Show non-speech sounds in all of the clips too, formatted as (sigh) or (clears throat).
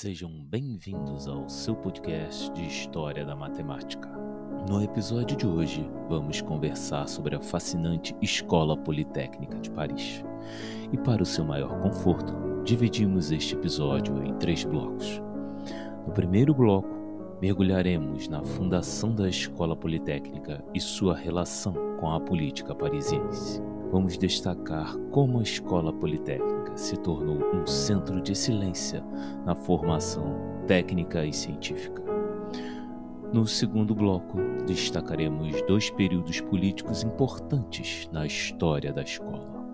Sejam bem-vindos ao seu podcast de História da Matemática. No episódio de hoje, vamos conversar sobre a fascinante Escola Politécnica de Paris. E para o seu maior conforto, dividimos este episódio em três blocos. No primeiro bloco, mergulharemos na fundação da Escola Politécnica e sua relação com a política parisiense. Vamos destacar como a Escola Politécnica se tornou um centro de excelência na formação técnica e científica. No segundo bloco, destacaremos dois períodos políticos importantes na história da escola: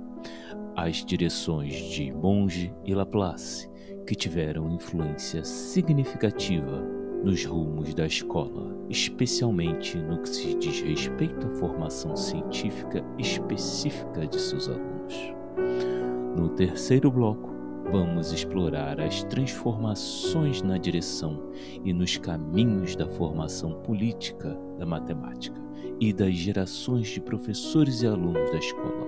as direções de Monge e Laplace, que tiveram influência significativa nos rumos da escola, especialmente no que se diz respeito à formação científica específica de seus alunos. No terceiro bloco, vamos explorar as transformações na direção e nos caminhos da formação política da matemática e das gerações de professores e alunos da escola.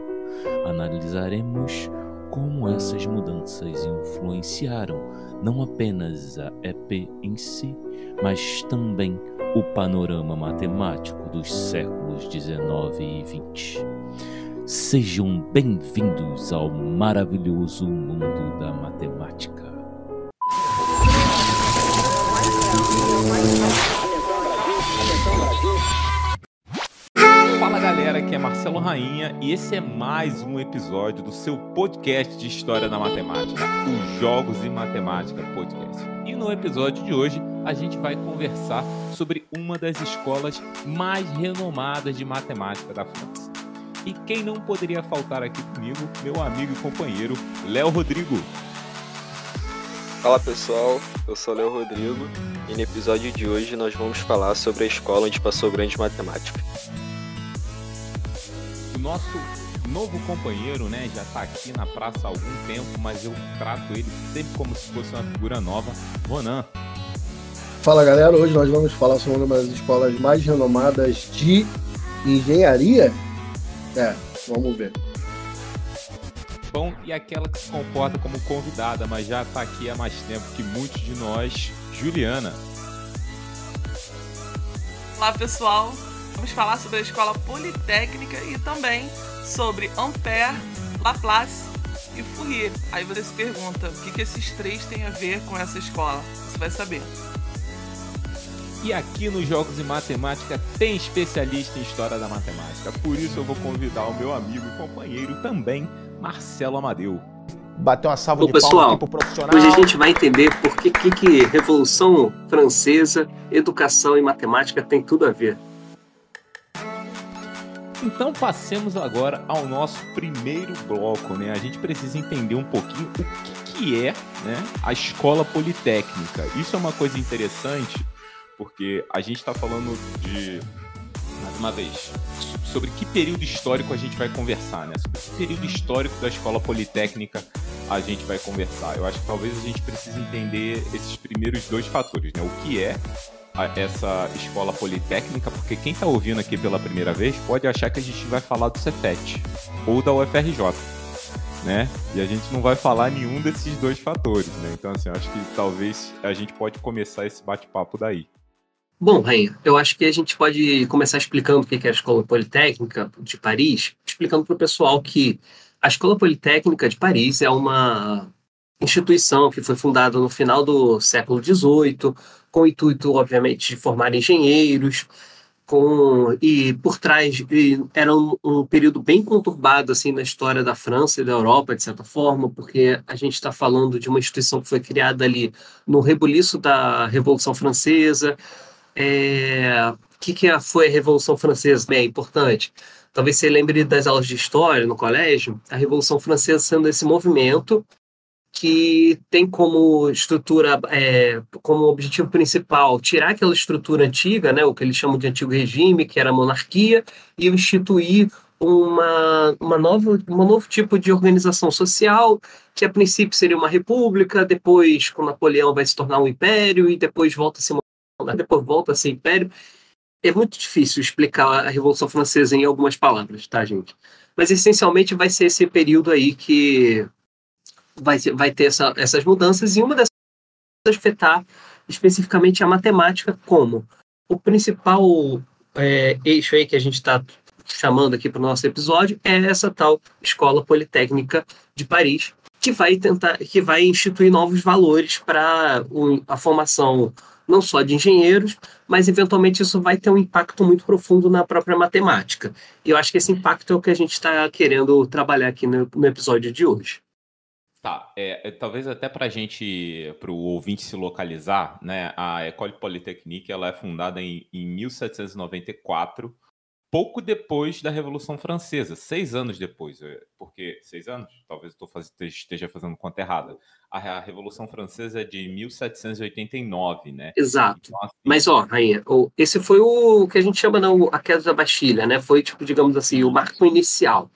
Analisaremos como essas mudanças influenciaram não apenas a EP em si, mas também o panorama matemático dos séculos 19 e 20. Sejam bem-vindos ao maravilhoso mundo da matemática. Fala galera, aqui é Marcelo Rainha e esse é mais um episódio do seu podcast de História da Matemática, o Jogos e Matemática Podcast. E no episódio de hoje a gente vai conversar sobre uma das escolas mais renomadas de matemática da França. E quem não poderia faltar aqui comigo, meu amigo e companheiro Léo Rodrigo. Fala pessoal, eu sou Léo Rodrigo e no episódio de hoje nós vamos falar sobre a escola onde passou grande matemática. O nosso novo companheiro, né, já está aqui na praça há algum tempo, mas eu trato ele sempre como se fosse uma figura nova. Ronan. Fala galera, hoje nós vamos falar sobre uma das escolas mais renomadas de engenharia. É, vamos ver. Bom, e aquela que se comporta como convidada, mas já está aqui há mais tempo que muitos de nós, Juliana. Olá pessoal, vamos falar sobre a escola politécnica e também sobre Ampère, Laplace e Fourier. Aí você se pergunta, o que, que esses três têm a ver com essa escola? Você vai saber. E aqui nos Jogos de Matemática tem especialista em História da Matemática. Por isso eu vou convidar o meu amigo e companheiro também, Marcelo Amadeu. Bateu uma salva Ô, de pessoal, palmas aqui pro profissional. Hoje a gente vai entender por que, que, que Revolução Francesa, educação e matemática tem tudo a ver. Então passemos agora ao nosso primeiro bloco, né? A gente precisa entender um pouquinho o que, que é né, a escola politécnica. Isso é uma coisa interessante, porque a gente está falando de, mais uma vez, sobre que período histórico a gente vai conversar, né? Sobre que período histórico da escola politécnica a gente vai conversar. Eu acho que talvez a gente precise entender esses primeiros dois fatores, né? O que é essa escola politécnica, porque quem está ouvindo aqui pela primeira vez pode achar que a gente vai falar do Cefet ou da UFRJ, né? E a gente não vai falar nenhum desses dois fatores, né? Então, assim, acho que talvez a gente pode começar esse bate-papo daí. Bom, Rainha, eu acho que a gente pode começar explicando o que é a Escola Politécnica de Paris, explicando para o pessoal que a Escola Politécnica de Paris é uma instituição que foi fundada no final do século XVIII, com o intuito, obviamente, de formar engenheiros, com e por trás e era um, um período bem conturbado assim na história da França e da Europa de certa forma porque a gente está falando de uma instituição que foi criada ali no rebuliço da Revolução Francesa é, o que, que é- foi a Revolução Francesa bem é importante? Talvez você lembre das aulas de história no colégio a Revolução Francesa sendo esse movimento que tem como estrutura, é, como objetivo principal, tirar aquela estrutura antiga, né, o que eles chamam de antigo regime, que era a monarquia, e instituir uma, uma nova, um novo tipo de organização social, que a princípio seria uma república, depois com Napoleão vai se tornar um império, e depois volta a ser uma, depois volta a ser império. É muito difícil explicar a Revolução Francesa em algumas palavras, tá, gente? Mas essencialmente vai ser esse período aí que vai, vai ter essa- essas mudanças, e uma dessas afetar especificamente a matemática como o principal é, eixo aí que a gente está chamando aqui para o nosso episódio é essa tal Escola Politécnica de Paris, que vai tentar, que vai instituir novos valores para a formação não só de engenheiros, mas eventualmente isso vai ter um impacto muito profundo na própria matemática. E eu acho que esse impacto é o que a gente está querendo trabalhar aqui no, no, episódio de hoje. Tá, é, é talvez até para a gente, para o ouvinte se localizar, né, a École Polytechnique ela é fundada em, em 1794 pouco depois da Revolução Francesa, seis anos depois, é, porque seis anos, talvez eu faz, esteja fazendo conta errada. A, Revolução Francesa é de 1789, né? Exato. Então, assim... Mas ó, rainha, esse foi o que a gente chama não, a queda da Bastilha, né? Foi tipo, digamos assim, o marco inicial.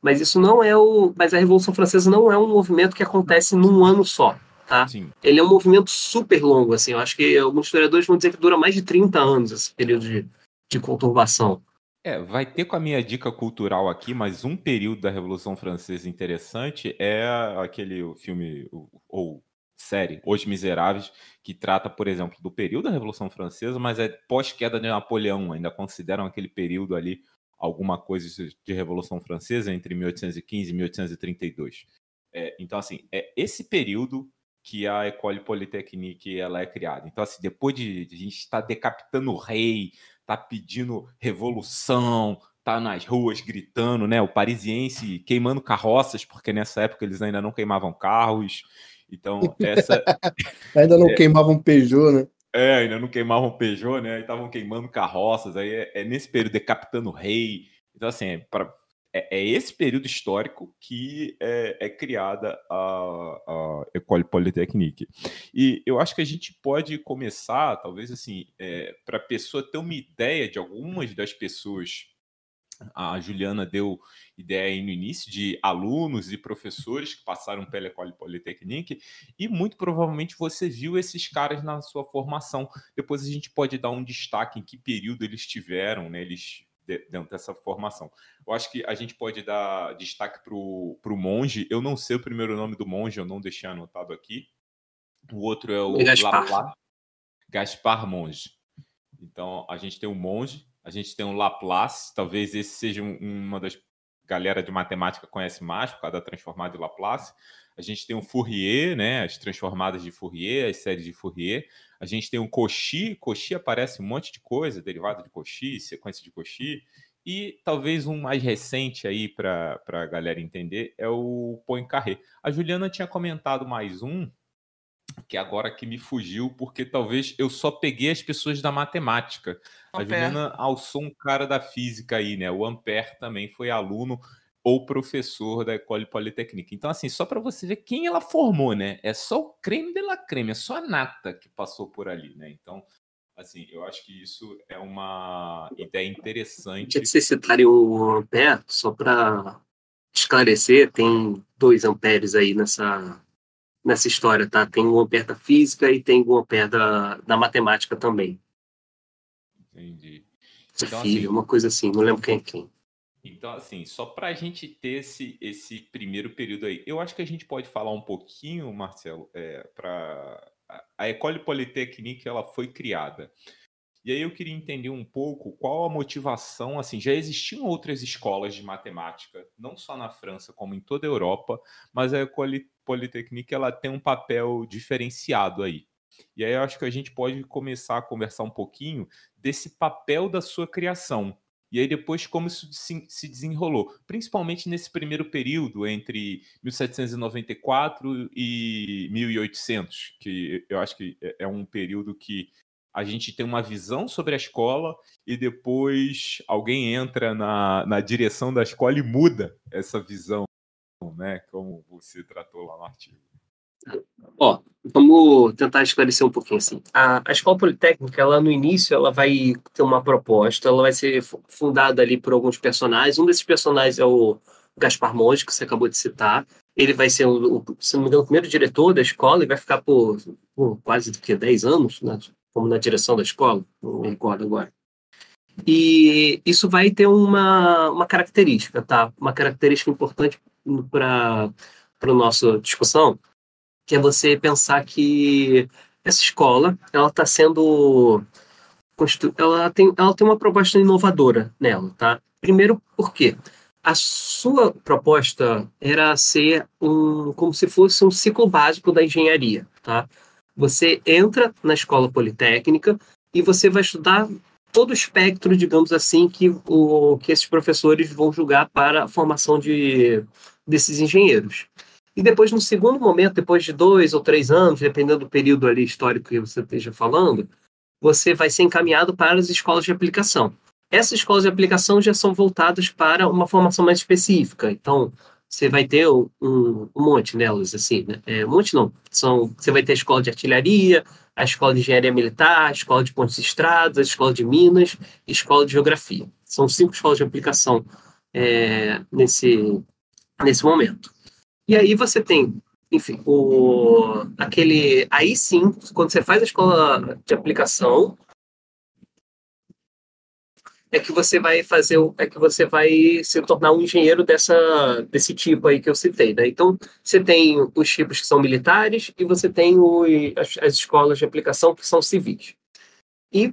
Mas isso não é o, mas a Revolução Francesa não é um movimento que acontece num ano só. Tá? Sim. Ele é um movimento super longo, assim. Eu acho que alguns historiadores vão dizer que dura mais de 30 anos esse período de, de conturbação. É, vai ter com a minha dica cultural aqui, mas um período da Revolução Francesa interessante é aquele filme ou série Os Miseráveis, que trata, por exemplo, do período da Revolução Francesa, mas é pós-queda de Napoleão, ainda consideram aquele período ali alguma coisa de Revolução Francesa entre 1815 e 1832. É, então, assim, é esse período que a École Polytechnique ela é criada. Então, assim, depois de, de a gente estar decapitando o rei, tá pedindo revolução, tá nas ruas gritando, né? O parisiense queimando carroças, porque nessa época eles ainda não queimavam carros. Então, essa. (laughs) ainda não é... queimavam Peugeot, né? É, ainda não queimavam Peugeot, né? Estavam queimando carroças. Aí é, é, nesse período decapitando o rei. Então, assim, é para é, é, esse período histórico que é, é criada a, a École Polytechnique. E eu acho que a gente pode começar, talvez assim, é, para a pessoa ter uma ideia de algumas das pessoas. A Juliana deu ideia aí no início de alunos e professores que passaram pela École Polytechnique e muito provavelmente você viu esses caras na sua formação. Depois a gente pode dar um destaque em que período eles tiveram, né? Eles dentro dessa formação. Eu acho que a gente pode dar destaque para o monge. Eu não sei o primeiro nome do monge, eu não deixei anotado aqui. O outro é o Gaspar. Laplace, Gaspar Monge. Então, a gente tem o monge, a gente tem o Laplace, talvez esse seja uma das galera de matemática conhece mais por causa da transformada de Laplace. A gente tem o Fourier, né, as transformadas de Fourier, as séries de Fourier. A gente tem o Cauchy, Cauchy aparece um monte de coisa, derivada de Cauchy, sequência de Cauchy. E talvez um mais recente aí para a galera entender é o Poincaré. A Juliana tinha comentado mais um, que agora que me fugiu, porque talvez eu só peguei as pessoas da matemática. Ampère. A Juliana alçou um cara da física aí, né? O Ampère também foi aluno ou professor da École Polytechnique. Então, assim, só para você ver quem ela formou, né? É só o creme de la creme, é só a nata que passou por ali, né? Então, assim, eu acho que isso é uma ideia interessante. Que vocês citarem o Ampère, só para esclarecer, tem dois amperes aí nessa, nessa história, tá? Tem o ampere da física e tem o ampere da, da matemática também. Entendi. Então, filho, assim, uma coisa assim, não lembro quem é quem. Então, assim, só para a gente ter esse, esse primeiro período aí, eu acho que a gente pode falar um pouquinho, Marcelo, é, para a École Polytechnique ela foi criada. E aí eu queria entender um pouco qual a motivação, assim, já existiam outras escolas de matemática, não só na França, como em toda a Europa, mas a École Polytechnique ela tem um papel diferenciado aí. E aí eu acho que a gente pode começar a conversar um pouquinho desse papel da sua criação. E aí depois como isso se desenrolou, principalmente nesse primeiro período entre 1794 e 1800, que eu acho que é, é um período que a gente tem uma visão sobre a escola e depois alguém entra na, na direção da escola e muda essa visão, né? Como você tratou lá no artigo. Ó, vamos tentar esclarecer um pouquinho assim. A, a escola politécnica, ela no início, ela vai ter uma proposta, ela vai ser fundada ali por alguns personagens. Um desses personagens é o Gaspar Monge, que você acabou de citar. Ele vai ser, o, se não me engano, o primeiro diretor da escola e vai ficar por, por quase que 10 anos, né, como na direção da escola, não me recordo agora. E isso vai ter uma, uma característica, tá? Uma característica importante para a nossa discussão, que é você pensar que essa escola ela está sendo ela tem, ela tem uma proposta inovadora nela, tá? Primeiro, por quê? A sua proposta era ser um, como se fosse um ciclo básico da engenharia, tá? Você entra na escola politécnica e você vai estudar todo o espectro, digamos assim, que, o, que esses professores vão julgar para a formação de, desses engenheiros. E depois, no segundo momento, depois de dois ou três anos, dependendo do período ali histórico que você esteja falando, você vai ser encaminhado para as escolas de aplicação. Essas escolas de aplicação já são voltadas para uma formação mais específica. Então, você vai ter um, um monte nelas, assim, né? É, um monte não. São, você vai ter a escola de artilharia, a escola de engenharia militar, a escola de pontes de estradas, a escola de minas a escola de geografia. São cinco escolas de aplicação é, nesse, nesse momento. E aí você tem, enfim, o, aquele. Aí sim, quando você faz a escola de aplicação, é que você vai fazer, é que você vai se tornar um engenheiro dessa, desse tipo aí que eu citei, né? Então, você tem os tipos que são militares e você tem as, as escolas de aplicação que são civis. E,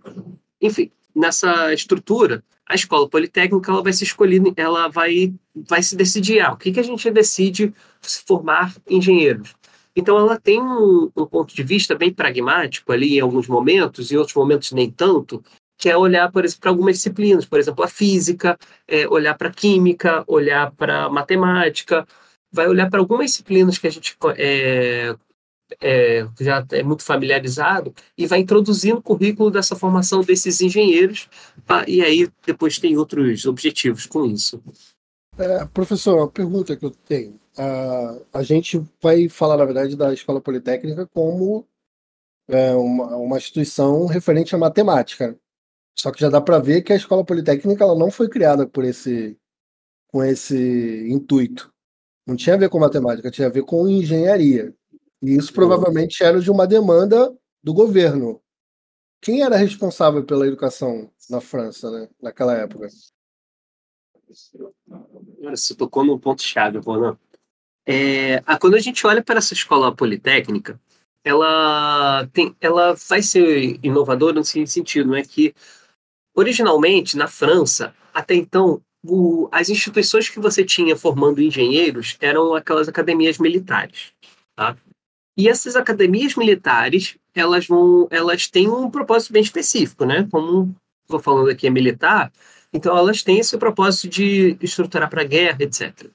enfim, nessa estrutura, a escola politécnica ela vai se escolher, ela vai, vai se decidir, ah, o que, que a gente decide se formar engenheiros. Então, ela tem um, um ponto de vista bem pragmático ali em alguns momentos, em outros momentos nem tanto, que é olhar, para algumas disciplinas, por exemplo, a física, é, olhar para a química, olhar para matemática, vai olhar para algumas disciplinas que a gente é, é, já é muito familiarizado e vai introduzindo o currículo dessa formação desses engenheiros, pra, e aí depois tem outros objetivos com isso. É, professor, uma pergunta que eu tenho. Uh, a gente vai falar, na verdade, da Escola Politécnica como é, uma, uma instituição referente à matemática. Só que já dá para ver que a escola politécnica ela não foi criada por esse com esse intuito. Não tinha a ver com matemática, tinha a ver com engenharia. E isso provavelmente era de uma demanda do governo. Quem era responsável pela educação na França, né, naquela época? Você tocou no ponto-chave, Ronan. É, quando a gente olha para essa escola politécnica, ela, tem, ela vai ser inovadora no sentido, não é que Originalmente, na França, até então, o, as instituições que você tinha formando engenheiros eram aquelas academias militares. Tá? E essas academias militares, elas vão, elas têm um propósito bem específico, né? Como estou falando aqui é militar, então elas têm esse propósito de estruturar para guerra, etc.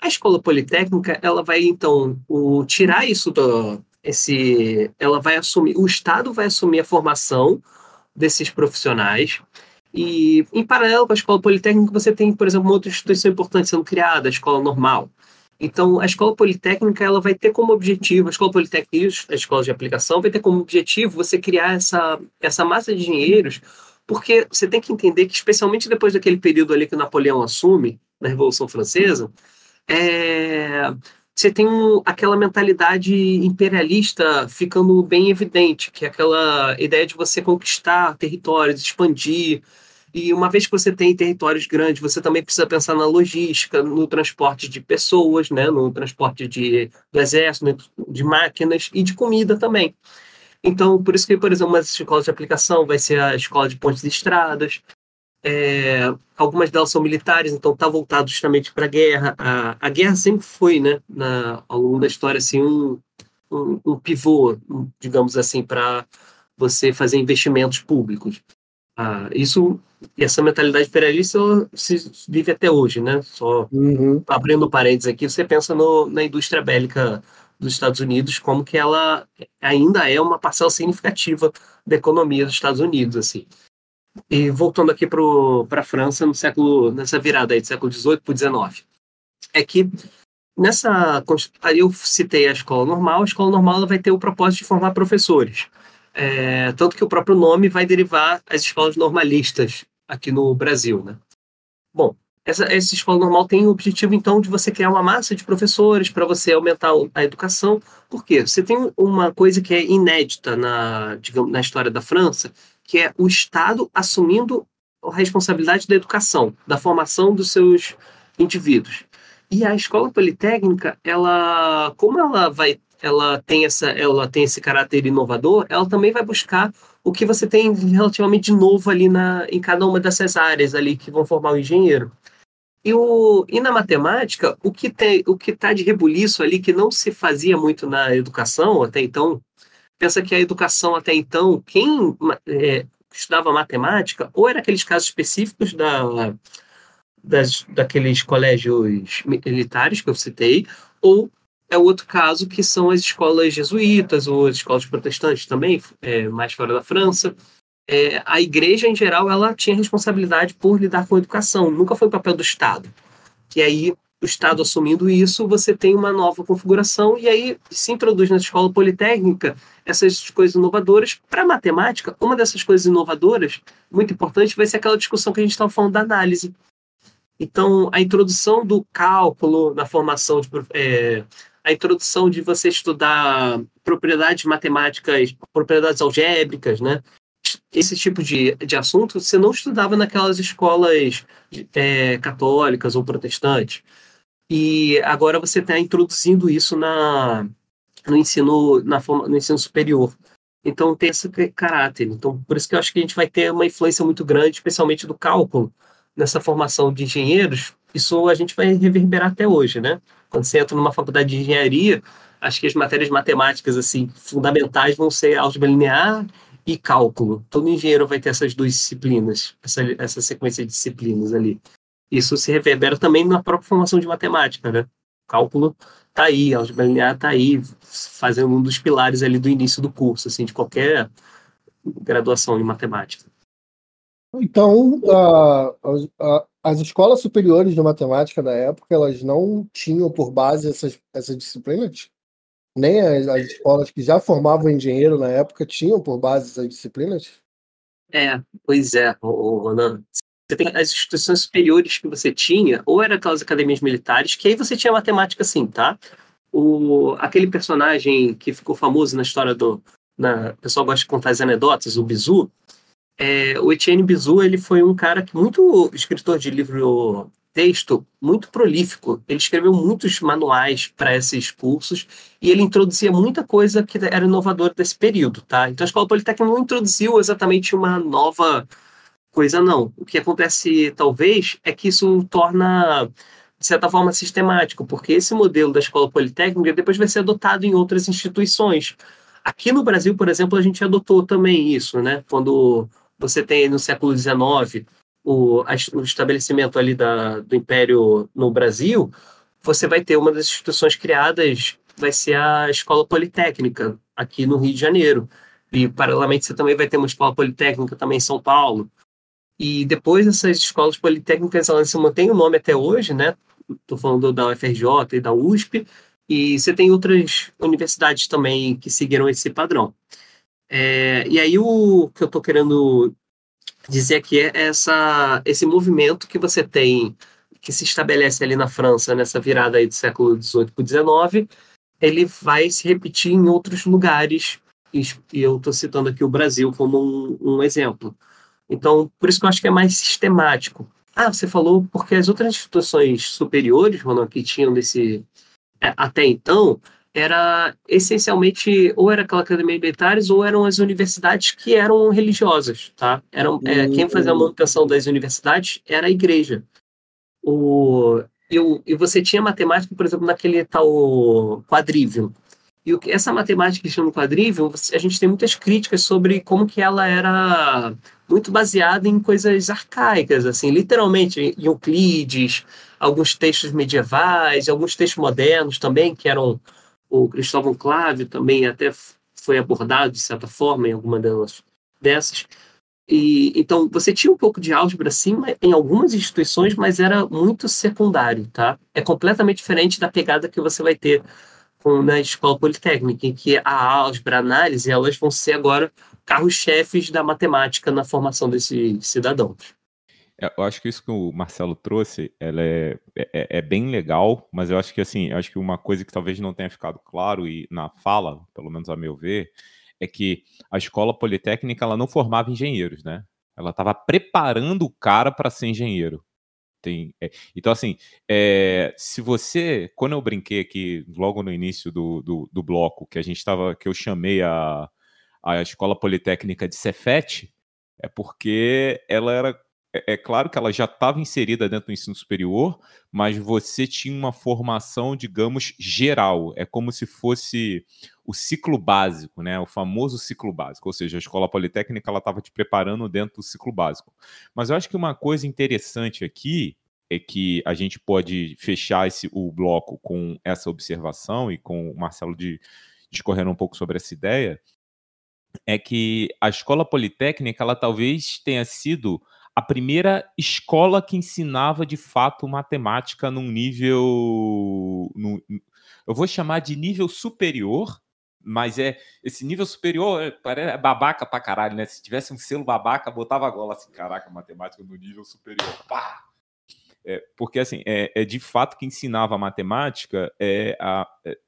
A escola politécnica, ela vai então o, tirar isso do esse, ela vai assumir, o Estado vai assumir a formação desses profissionais. E, em paralelo com a escola politécnica, você tem, por exemplo, uma outra instituição importante sendo criada, a escola normal. Então, a escola politécnica ela vai ter como objetivo, a escola politécnica e a escola de aplicação vai ter como objetivo você criar essa, essa massa de engenheiros, porque você tem que entender que, especialmente depois daquele período ali que Napoleão assume, na Revolução Francesa, é, você tem um, aquela mentalidade imperialista ficando bem evidente, que é aquela ideia de você conquistar territórios, expandir. E uma vez que você tem territórios grandes, você também precisa pensar na logística, no transporte de pessoas, né, no transporte de, do exército, de máquinas e de comida também. Então, por isso que, por exemplo, uma escolas de aplicação vai ser a escola de pontes e estradas, é, algumas delas são militares, então está voltado justamente para a guerra. A guerra sempre foi, né, na, ao longo da história, assim, um, um, um pivô, digamos assim, para você fazer investimentos públicos. Ah, isso, essa mentalidade imperialista se vive até hoje, né? Só uhum. abrindo parênteses aqui, você pensa no, na indústria bélica dos Estados Unidos, como que ela ainda é uma parcela significativa da economia dos Estados Unidos, assim. E voltando aqui para a França no século nessa virada aí do século XVIII para XIX, é que nessa aí eu citei a escola normal, a escola normal vai ter o propósito de formar professores, é, tanto que o próprio nome vai derivar as escolas normalistas aqui no Brasil, né? Bom, essa, essa escola normal tem o objetivo, então, de você criar uma massa de professores para você aumentar a educação. Por quê? Você tem uma coisa que é inédita na, digamos, na história da França, que é o Estado assumindo a responsabilidade da educação, da formação dos seus indivíduos. E a escola politécnica, ela, como ela vai, ela tem essa, ela tem esse caráter inovador, ela também vai buscar o que você tem relativamente novo ali na, em cada uma dessas áreas ali que vão formar o engenheiro. E, o, e na matemática, o que tem, o que está de rebuliço ali que não se fazia muito na educação até então, pensa que a educação até então, quem é, estudava matemática, ou era aqueles casos específicos da, das, daqueles colégios militares que eu citei, ou é outro caso que são as escolas jesuítas ou as escolas protestantes também, é, mais fora da França. É, a igreja, em geral, ela tinha responsabilidade por lidar com a educação, nunca foi o papel do Estado. E aí, o Estado assumindo isso, você tem uma nova configuração, e aí se introduz na escola politécnica essas coisas inovadoras. Para matemática, uma dessas coisas inovadoras, muito importante, vai ser aquela discussão que a gente estava falando da análise. Então, a introdução do cálculo na formação de. É, a introdução de você estudar propriedades matemáticas, propriedades algébricas, né? Esse tipo de, de assunto você não estudava naquelas escolas é, católicas ou protestantes. E agora você está introduzindo isso na, no ensino na no ensino superior. Então tem esse caráter. Então por isso que eu acho que a gente vai ter uma influência muito grande, especialmente do cálculo nessa formação de engenheiros. Isso a gente vai reverberar até hoje, né? Quando você entra numa faculdade de engenharia, acho que as matérias matemáticas assim fundamentais vão ser álgebra linear e cálculo. Todo engenheiro vai ter essas duas disciplinas, essa, essa sequência de disciplinas ali. Isso se reverbera também na própria formação de matemática, né? cálculo tá aí, a álgebra linear tá aí, fazendo um dos pilares ali do início do curso, assim, de qualquer graduação em matemática. Então, as escolas superiores de matemática da época, elas não tinham por base essas, essas disciplinas? Nem as, as escolas que já formavam engenheiro na época tinham por base essas disciplinas? É, pois é, Ronan. Você tem as instituições superiores que você tinha, ou era aquelas academias militares, que aí você tinha matemática assim, tá? O, aquele personagem que ficou famoso na história do. Na, o pessoal gosta de contar as anedotas, o Bizu. É, o Etienne Bizu ele foi um cara que muito escritor de livro texto muito prolífico. Ele escreveu muitos manuais para esses cursos e ele introduzia muita coisa que era inovadora desse período, tá? Então a Escola Politécnica não introduziu exatamente uma nova coisa não. O que acontece, talvez, é que isso torna, de certa forma, sistemático, porque esse modelo da escola politécnica depois vai ser adotado em outras instituições. Aqui no Brasil, por exemplo, a gente adotou também isso, né? Quando você tem no século XIX o, o estabelecimento ali da, do Império no Brasil, você vai ter uma das instituições criadas, vai ser a Escola Politécnica, aqui no Rio de Janeiro. E, paralelamente, você também vai ter uma escola politécnica também em São Paulo. E depois essas escolas politécnicas, elas se mantêm o nome até hoje, né? Estou falando da UFRJ e da USP, e você tem outras universidades também que seguiram esse padrão. É, e aí o que eu estou querendo dizer aqui é essa, esse movimento que você tem, que se estabelece ali na França, nessa virada aí do século XVIII para XIX, ele vai se repetir em outros lugares, e eu estou citando aqui o Brasil como um, um exemplo. Então, por isso que eu acho que é mais sistemático. Ah, você falou porque as outras instituições superiores, Ronan, que tinham desse é, até então, era essencialmente ou era aquela academia militares ou eram as universidades que eram religiosas, tá? Eram é, quem fazia a manutenção das universidades era a igreja. O e, o, e você tinha matemática, por exemplo, naquele tal quadrívio. E o essa matemática que chama quadrívio, a gente tem muitas críticas sobre como que ela era muito baseada em coisas arcaicas, assim, literalmente em Euclides, alguns textos medievais, alguns textos modernos também, que eram o Cristóvão Clávio também até foi abordado de certa forma em alguma delas dessas. E então você tinha um pouco de álgebra sim em algumas instituições, mas era muito secundário, tá? É completamente diferente da pegada que você vai ter com na escola politécnica, em que a álgebra, a análise, elas vão ser agora carros-chefes da matemática na formação desses cidadãos. É, eu acho que isso que o Marcelo trouxe, ela é, é, é, bem legal, mas eu acho que assim, eu acho que uma coisa que talvez não tenha ficado claro e na fala, pelo menos a meu ver, é que a escola politécnica ela não formava engenheiros, né? Ela estava preparando o cara para ser engenheiro. tem. É, então, assim, é, se você. Quando eu brinquei aqui, logo no início do, do, do bloco, que a gente estava. que eu chamei a, a Escola Politécnica de Cefete, é porque ela era é, é, claro que ela já estava inserida dentro do ensino superior, mas você tinha uma formação, digamos, geral. É como se fosse o ciclo básico, né? O famoso ciclo básico. Ou seja, a escola politécnica ela estava te preparando dentro do ciclo básico. Mas eu acho que uma coisa interessante aqui é que a gente pode fechar esse, o bloco com essa observação e com o Marcelo de discorrendo um pouco sobre essa ideia, é que a escola politécnica ela talvez tenha sido a primeira escola que ensinava de fato matemática num nível. Eu vou chamar de nível superior, mas é esse nível superior é, é babaca pra caralho, né? Se tivesse um selo babaca, botava a gola assim, caraca, matemática no nível superior. Pá! É, porque assim, é, é, de fato que ensinava matemática é, a, é,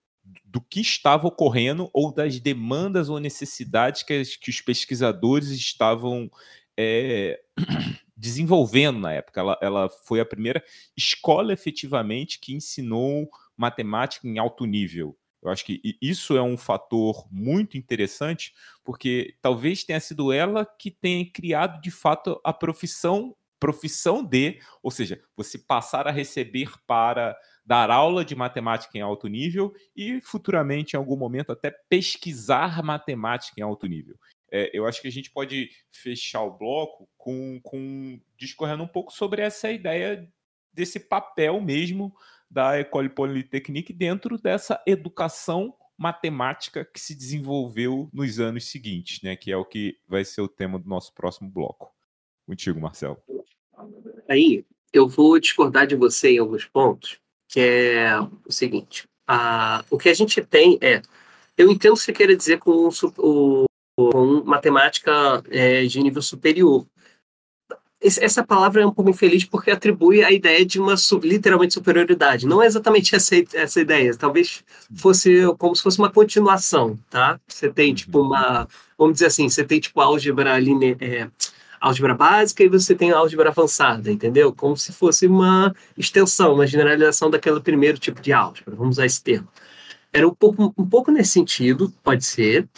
do que estava ocorrendo ou das demandas ou necessidades que, que os pesquisadores estavam é, (clears throat) desenvolvendo na época. Ela, ela foi a primeira escola efetivamente que ensinou matemática em alto nível. Eu acho que isso é um fator muito interessante, porque talvez tenha sido ela que tenha criado de fato a profissão profissão de, ou seja, você passar a receber para dar aula de matemática em alto nível e futuramente em algum momento até pesquisar matemática em alto nível é, eu acho que a gente pode fechar o bloco com, com discorrendo um pouco sobre essa ideia desse papel mesmo da École Polytechnique dentro dessa educação matemática que se desenvolveu nos anos seguintes, né? Que é o que vai ser o tema do nosso próximo bloco. Contigo, Marcelo. Aí, eu vou discordar de você em alguns pontos, que é o seguinte: a, o que a gente tem é. Eu entendo o que você quer dizer com o, com matemática é, de nível superior. Essa palavra é um pouco infeliz porque atribui a ideia de uma literalmente superioridade. Não é exatamente essa, essa ideia. Talvez fosse como se fosse uma continuação, tá? Você tem tipo uma, vamos dizer assim, você tem tipo álgebra line, é, álgebra básica e você tem álgebra avançada, entendeu? Como se fosse uma extensão, uma generalização daquele primeiro tipo de álgebra. Vamos usar esse termo. Era um pouco, um pouco nesse sentido, pode ser,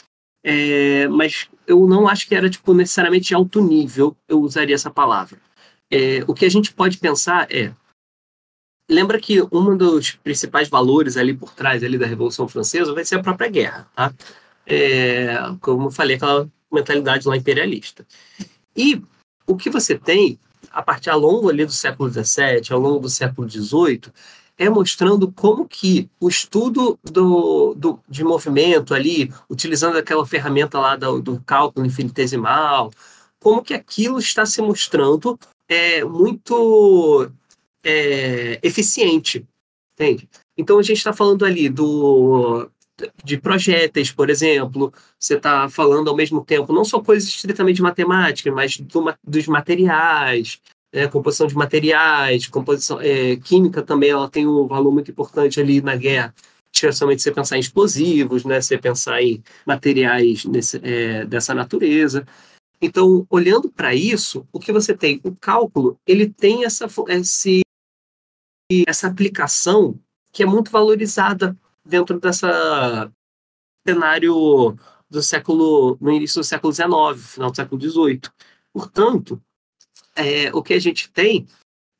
é, mas eu não acho que era tipo necessariamente alto nível, eu usaria essa palavra. É, o que a gente pode pensar é lembra que um dos principais valores ali por trás ali da Revolução Francesa vai ser a própria guerra, tá? É, como eu falei, aquela mentalidade lá imperialista. E o que você tem a partir ao longo ali do século XVII, ao longo do século XVIII, é mostrando como que o estudo do, do, de movimento ali, utilizando aquela ferramenta lá do, do cálculo infinitesimal, como que aquilo está se mostrando é, muito é, eficiente, entende? Então a gente está falando ali do de projéteis, por exemplo, você está falando ao mesmo tempo não só coisas estritamente de matemática, mas do, dos materiais, é, composição de materiais, composição é, química também, ela tem um valor muito importante ali na guerra, especialmente você pensar em explosivos, né, você pensar em materiais nesse, é, dessa natureza. Então, olhando para isso, o que você tem? O cálculo, ele tem essa, esse, essa aplicação que é muito valorizada dentro dessa cenário do século, no início do século XIX, final do século XVIII. Portanto, é, o que a gente tem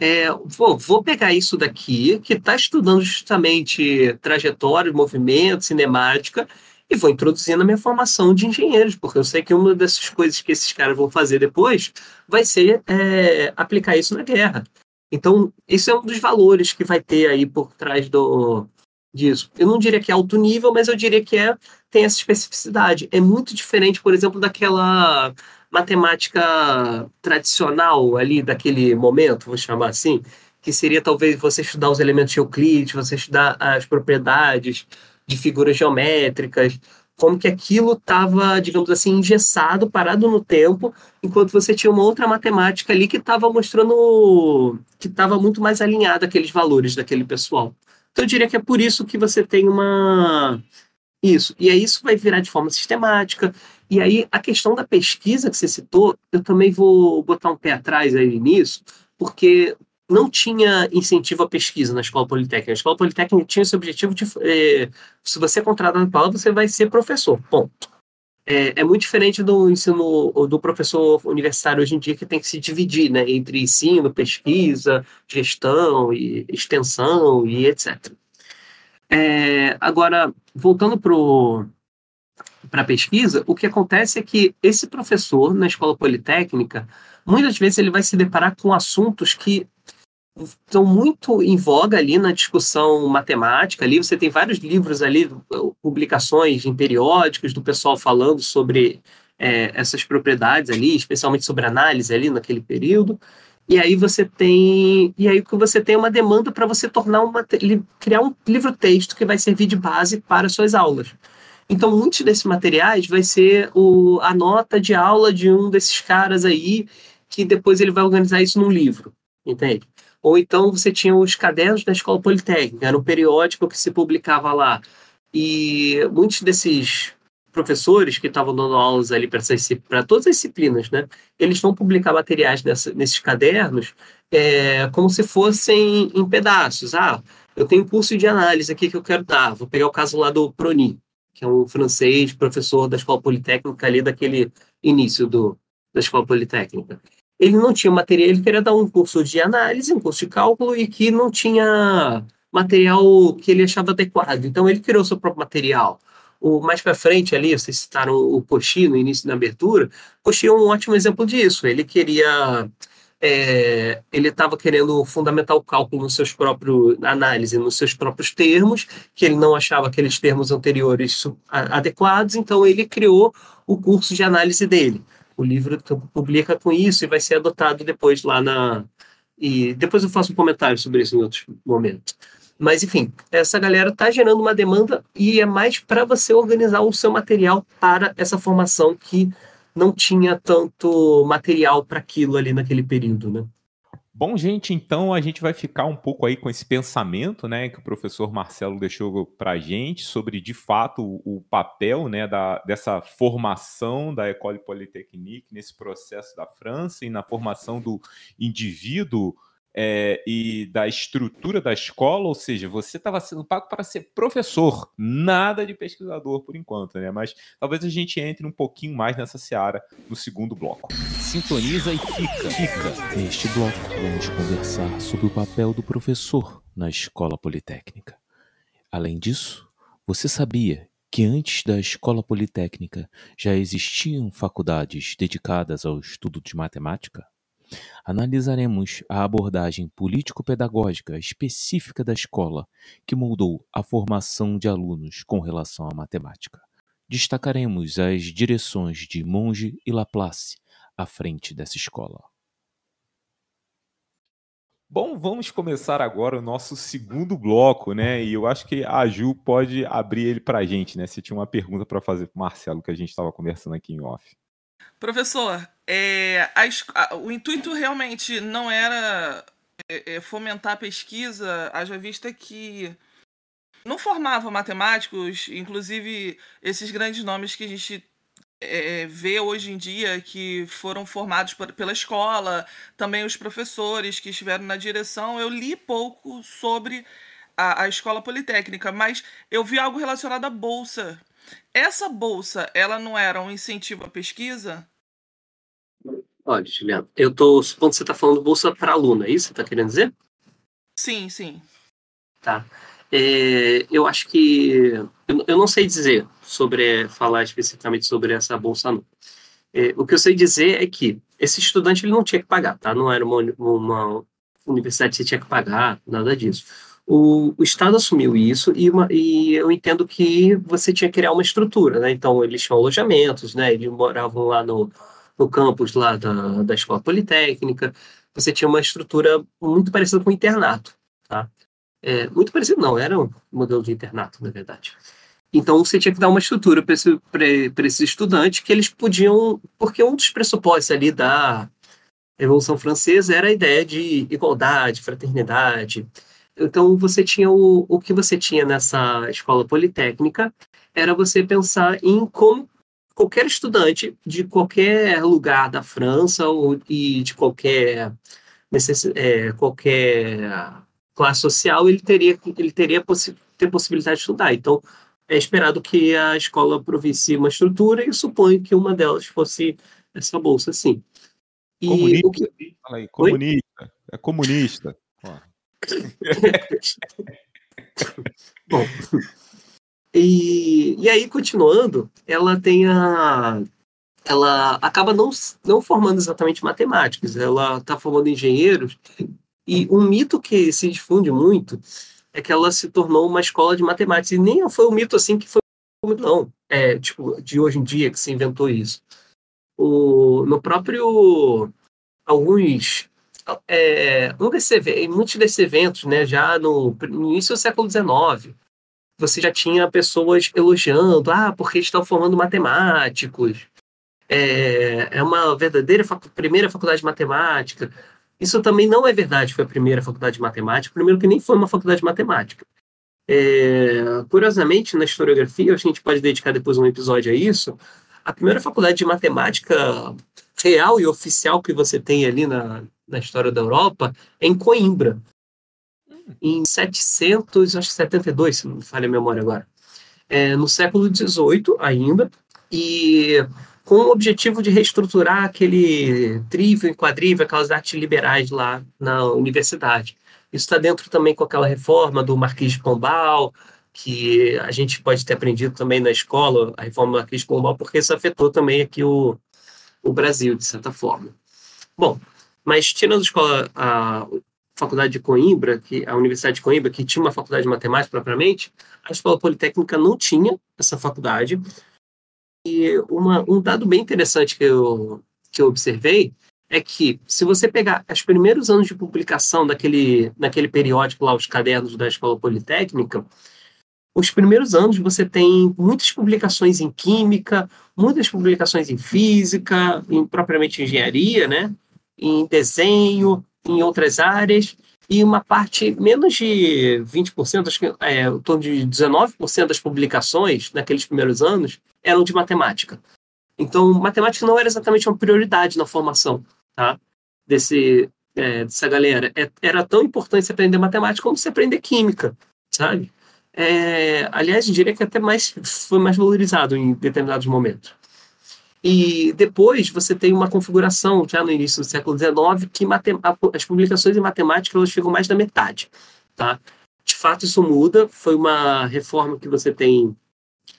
é, vou, vou pegar isso daqui, que está estudando justamente trajetória, movimento, cinemática, e vou introduzir na minha formação de engenheiros, porque eu sei que uma dessas coisas que esses caras vão fazer depois vai ser é, aplicar isso na guerra. Então, isso é um dos valores que vai ter aí por trás do, disso. Eu não diria que é alto nível, mas eu diria que é, tem essa especificidade. É muito diferente, por exemplo, daquela matemática tradicional ali daquele momento, vou chamar assim, que seria talvez você estudar os elementos de Euclides, você estudar as propriedades de figuras geométricas, como que aquilo estava, digamos assim, engessado, parado no tempo, enquanto você tinha uma outra matemática ali que estava mostrando que estava muito mais alinhada aqueles valores daquele pessoal. Então eu diria que é por isso que você tem uma isso. E aí isso vai virar de forma sistemática. E aí a questão da pesquisa que você citou, eu também vou botar um pé atrás aí nisso, porque não tinha incentivo à pesquisa na escola politécnica. A escola politécnica tinha esse objetivo de, é, se você é contratado para aula, você vai ser professor, ponto. É, é, muito diferente do ensino do professor universitário hoje em dia, que tem que se dividir né, entre ensino, pesquisa, gestão e extensão e etc. É, agora, voltando para a pesquisa, o que acontece é que esse professor na escola politécnica, muitas vezes ele vai se deparar com assuntos que estão muito em voga ali na discussão matemática. Ali você tem vários livros ali, publicações em periódicos do pessoal falando sobre é, essas propriedades ali, especialmente sobre análise ali naquele período. E aí você tem, e aí que você tem uma demanda para você tornar uma criar um livro-texto que vai servir de base para suas aulas. Então, muitos desses materiais vai ser o, a nota de aula de um desses caras aí, que depois ele vai organizar isso num livro, entende? Ou então você tinha os cadernos da Escola Politécnica, era um periódico que se publicava lá. E muitos desses professores que estavam dando aulas ali para todas as disciplinas, né? Eles vão publicar materiais nessa, nesses cadernos é, como se fossem em pedaços. Ah, eu tenho um curso de análise aqui que eu quero dar. Vou pegar o caso lá do Proni, que é um francês, professor da Escola Politécnica ali daquele início do, da Escola Politécnica ele não tinha material, ele queria dar um curso de análise, um curso de cálculo, e que não tinha material que ele achava adequado. Então, ele criou seu próprio material. O, mais para frente ali, vocês citaram o Cochi no início da abertura, Cochi é um ótimo exemplo disso. Ele queria... É, ele estava querendo fundamentar o cálculo nos seus próprios análise, nos seus próprios termos, que ele não achava aqueles termos anteriores adequados, então ele criou o curso de análise dele o livro publica com isso e vai ser adotado depois lá na. E depois eu faço um comentário sobre isso em outros momentos. Mas, enfim, essa galera está gerando uma demanda e é mais para você organizar o seu material para essa formação que não tinha tanto material para aquilo ali naquele período, né? Bom, gente, então a gente vai ficar um pouco aí com esse pensamento, né, que o professor Marcelo deixou para a gente sobre, de fato, o, papel, né, da, dessa formação da École Polytechnique nesse processo da França e na formação do indivíduo é, e da estrutura da escola, ou seja, você estava sendo pago para ser professor, nada de pesquisador por enquanto, né? Mas talvez a gente entre um pouquinho mais nessa seara no segundo bloco. Sintoniza e fica. Fica. Neste bloco, vamos conversar sobre o papel do professor na escola politécnica. Além disso, você sabia que antes da escola politécnica já existiam faculdades dedicadas ao estudo de matemática? Analisaremos a abordagem político-pedagógica específica da escola que moldou a formação de alunos com relação à matemática. Destacaremos as direções de Monge e Laplace à frente dessa escola. Bom, vamos começar agora o nosso segundo bloco, né? E eu acho que a Ju pode abrir ele para a gente, né? Se tinha uma pergunta para fazer para o Marcelo, que a gente estava conversando aqui em off. Professor, é, a, a, o intuito realmente não era é, é, fomentar a pesquisa, haja vista que não formava matemáticos, inclusive esses grandes nomes que a gente é, vê hoje em dia que foram formados por, pela escola, também os professores que estiveram na direção. Eu li pouco sobre a, a escola politécnica, mas eu vi algo relacionado à bolsa essa bolsa, ela não era um incentivo à pesquisa? Olha, Juliano, eu tô supondo que você está falando bolsa para aluno, é isso que você está querendo dizer? Sim, sim. Tá. É, eu acho que eu, eu, não sei dizer sobre falar especificamente sobre essa bolsa não. É, o que eu sei dizer é que esse estudante ele não tinha que pagar, tá? Não era uma, uma universidade que você tinha que pagar, nada disso o, o, Estado assumiu isso e, uma, e, eu entendo que você tinha que criar uma estrutura, né? Então, eles tinham alojamentos, né? Eles moravam lá no, no campus lá da, da Escola Politécnica. Você tinha uma estrutura muito parecida com o internato, tá? É, muito parecido, não, era um modelo de internato, na verdade. Então, você tinha que dar uma estrutura para esse, esses estudantes que eles podiam... Porque um dos pressupostos ali da Revolução Francesa era a ideia de igualdade, fraternidade, então, você tinha o, o que você tinha nessa escola politécnica era você pensar em como qualquer estudante de qualquer lugar da França ou, e de qualquer é, qualquer classe social, ele teria, ele teria possi ter possibilidade de estudar. Então, é esperado que a escola provicie uma estrutura e suponho que uma delas fosse essa bolsa, sim. E comunista, que... Fala aí, comunista. É comunista. Bom, e, e aí, continuando, ela tem a. Ela acaba não, não formando exatamente matemáticos, ela está formando engenheiros. E um mito que se difunde muito é que ela se tornou uma escola de matemática. E nem foi um mito assim que foi não, é, tipo, de hoje em dia que se inventou isso. O, no próprio alguns é, um desse, muitos desses eventos, né, já no, no início do século XIX, você já tinha pessoas elogiando, ah, porque estão formando matemáticos, é, é uma verdadeira primeira faculdade de matemática. Isso também não é verdade, foi a primeira faculdade de matemática, primeiro que nem foi uma faculdade de matemática. É, curiosamente, na historiografia, a gente pode dedicar depois um episódio a isso, a primeira faculdade de matemática real e oficial que você tem ali na, na história da Europa é em Coimbra, em 772, se não me falha a memória agora. É, no século XVIII ainda, e com o objetivo de reestruturar aquele trívio e quadrívio, aquelas artes liberais lá na universidade. Isso está dentro também com aquela reforma do Marquês de Pombal, que a gente pode ter aprendido também na escola, a reforma do Marquês de Pombal, porque isso afetou também aqui o, o Brasil, de certa forma. Bom, mas tirando a escola, a faculdade de Coimbra, que a Universidade de Coimbra, que tinha uma faculdade de matemática propriamente, a escola politécnica não tinha essa faculdade. E uma, um dado bem interessante que eu, que eu observei é que, se você pegar os primeiros anos de publicação daquele, naquele periódico lá, os cadernos da Escola Politécnica, os primeiros anos você tem muitas publicações em química, muitas publicações em física, em propriamente engenharia, né? Em desenho, em outras áreas, e uma parte, menos de 20%, acho que é, em torno de 19% das publicações naqueles primeiros anos eram de matemática. Então, matemática não era exatamente uma prioridade na formação tá? Desse, é, dessa galera. É, era tão importante você aprender matemática como você aprender química, sabe? É, aliás, eu diria que até mais foi mais valorizado em determinados momentos. E depois você tem uma configuração, já no início do século XIX, que as publicações em matemática elas ficam mais da metade. Tá? De fato, isso muda. Foi uma reforma que você tem,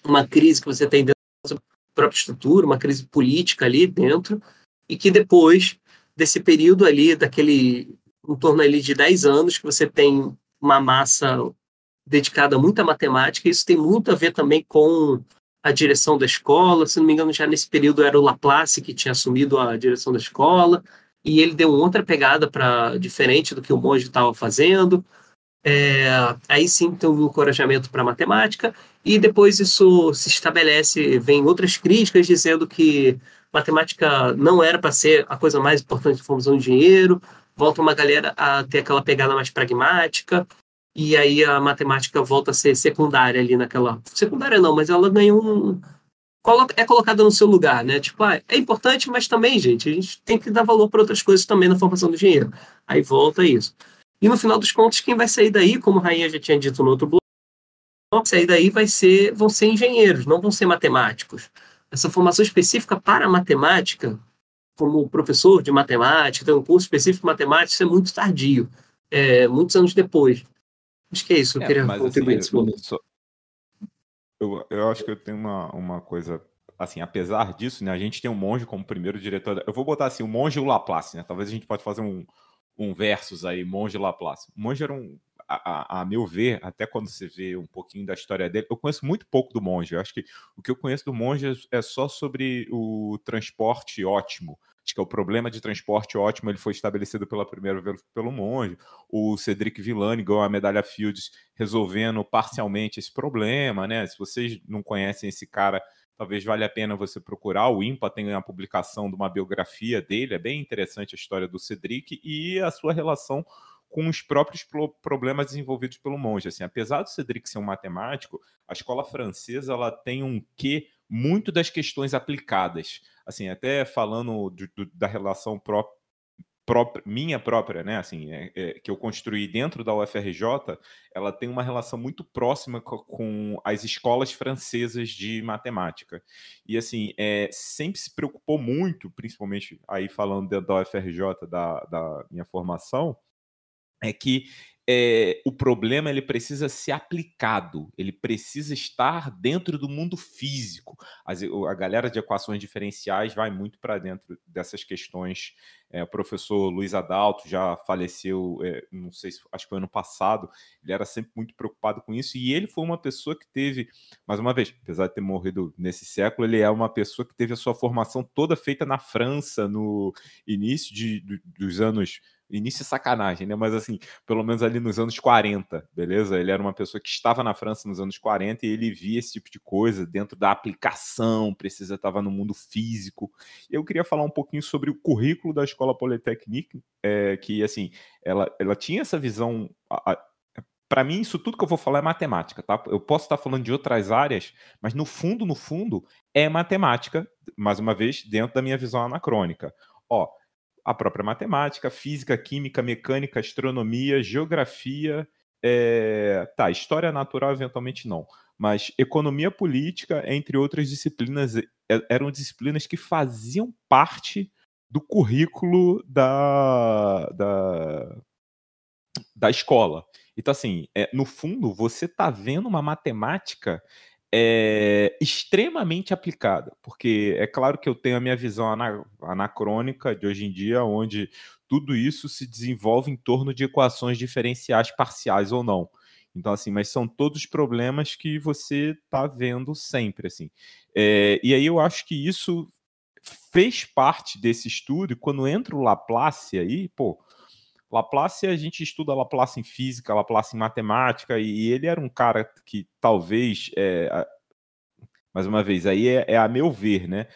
uma crise que você tem dentro da própria estrutura, uma crise política ali dentro, e que depois desse período ali, daquele em torno ali de 10 anos, que você tem uma massa dedicada muito à matemática, isso tem muito a ver também com a direção da escola. Se não me engano, já nesse período era o Laplace que tinha assumido a direção da escola, e ele deu outra pegada para diferente do que o monge estava fazendo. É, aí sim tem um encorajamento para matemática, e depois isso se estabelece, vem outras críticas dizendo que matemática não era para ser a coisa mais importante da formação de dinheiro, volta uma galera a ter aquela pegada mais pragmática, e aí a matemática volta a ser secundária ali naquela. Secundária não, mas ela ganha um. É colocada no seu lugar, né? Tipo, ah, é importante, mas também, gente, a gente tem que dar valor para outras coisas também na formação do dinheiro. Aí volta isso. E no final dos contos, quem vai sair daí, como a Rainha já tinha dito no outro bloco, sair daí vai ser, vão ser engenheiros, não vão ser matemáticos. Essa formação específica para matemática, como professor de matemática, tem um curso específico de matemática, isso é muito tardio, é, muitos anos depois. Acho que é isso, eu é, queria contribuir assim, nesse momento. Só... Eu, eu acho que eu tenho uma, uma coisa assim, apesar disso, né, a gente tem um monge como primeiro diretor. Eu vou botar assim, o monge e o Laplace, né? Talvez a gente pode fazer um, um versus aí, monge e Laplace. O monge era um, a, a, a, meu ver, até quando você vê um pouquinho da história dele, eu conheço muito pouco do monge. Eu acho que o que eu conheço do monge é só sobre o transporte ótimo. Que é o problema de transporte ótimo, ele foi estabelecido pela primeira vez pelo monge. O Cedric Villani ganhou a medalha Fields resolvendo parcialmente esse problema, né? Se vocês não conhecem esse cara, talvez valha a pena você procurar. O IMPA tem a publicação de uma biografia dele, é bem interessante a história do Cedric e a sua relação com os próprios problemas desenvolvidos pelo monge. Assim, apesar do Cedric ser um matemático, a escola francesa ela tem um quê muito das questões aplicadas assim, até falando da relação pró própria, minha própria, né, assim, é, é, que eu construí dentro da UFRJ, ela tem uma relação muito próxima com, com as escolas francesas de matemática. E, assim, é, sempre se preocupou muito, principalmente aí falando dentro da UFRJ, da, da minha formação, é que é, o problema ele precisa ser aplicado, ele precisa estar dentro do mundo físico. As, a galera de equações diferenciais vai muito para dentro dessas questões. É, o professor Luiz Adalto já faleceu, é, não sei se acho que foi ano passado, ele era sempre muito preocupado com isso, e ele foi uma pessoa que teve, mais uma vez, apesar de ter morrido nesse século, ele é uma pessoa que teve a sua formação toda feita na França no início de, dos anos início sacanagem, né? Mas assim, pelo menos ali nos anos 40, beleza? Ele era uma pessoa que estava na França nos anos 40 e ele via esse tipo de coisa dentro da aplicação, precisa estar no mundo físico. Eu queria falar um pouquinho sobre o currículo da Escola Polytechnique, é, que assim, ela, ela tinha essa visão. Para mim, isso tudo que eu vou falar é matemática, tá? Eu posso estar falando de outras áreas, mas no fundo, no fundo, é matemática, mais uma vez, dentro da minha visão anacrônica. Ó, a própria matemática, física, química, mecânica, astronomia, geografia, é... tá, história natural eventualmente não, mas economia política, entre outras disciplinas, eram disciplinas que faziam parte do currículo da, da, da escola. Então, assim, é, no fundo, você está vendo uma matemática é extremamente aplicada, porque é claro que eu tenho a minha visão anacrônica de hoje em dia, onde tudo isso se desenvolve em torno de equações diferenciais parciais ou não. Então, assim, mas são todos problemas que você está vendo sempre, assim. É, e aí eu acho que isso fez parte desse estudo, e quando entra o Laplace aí, pô, Laplace, a gente estuda Laplace em física, Laplace em matemática, e ele era um cara que talvez, é, mais uma vez, aí é, é, a meu ver, né?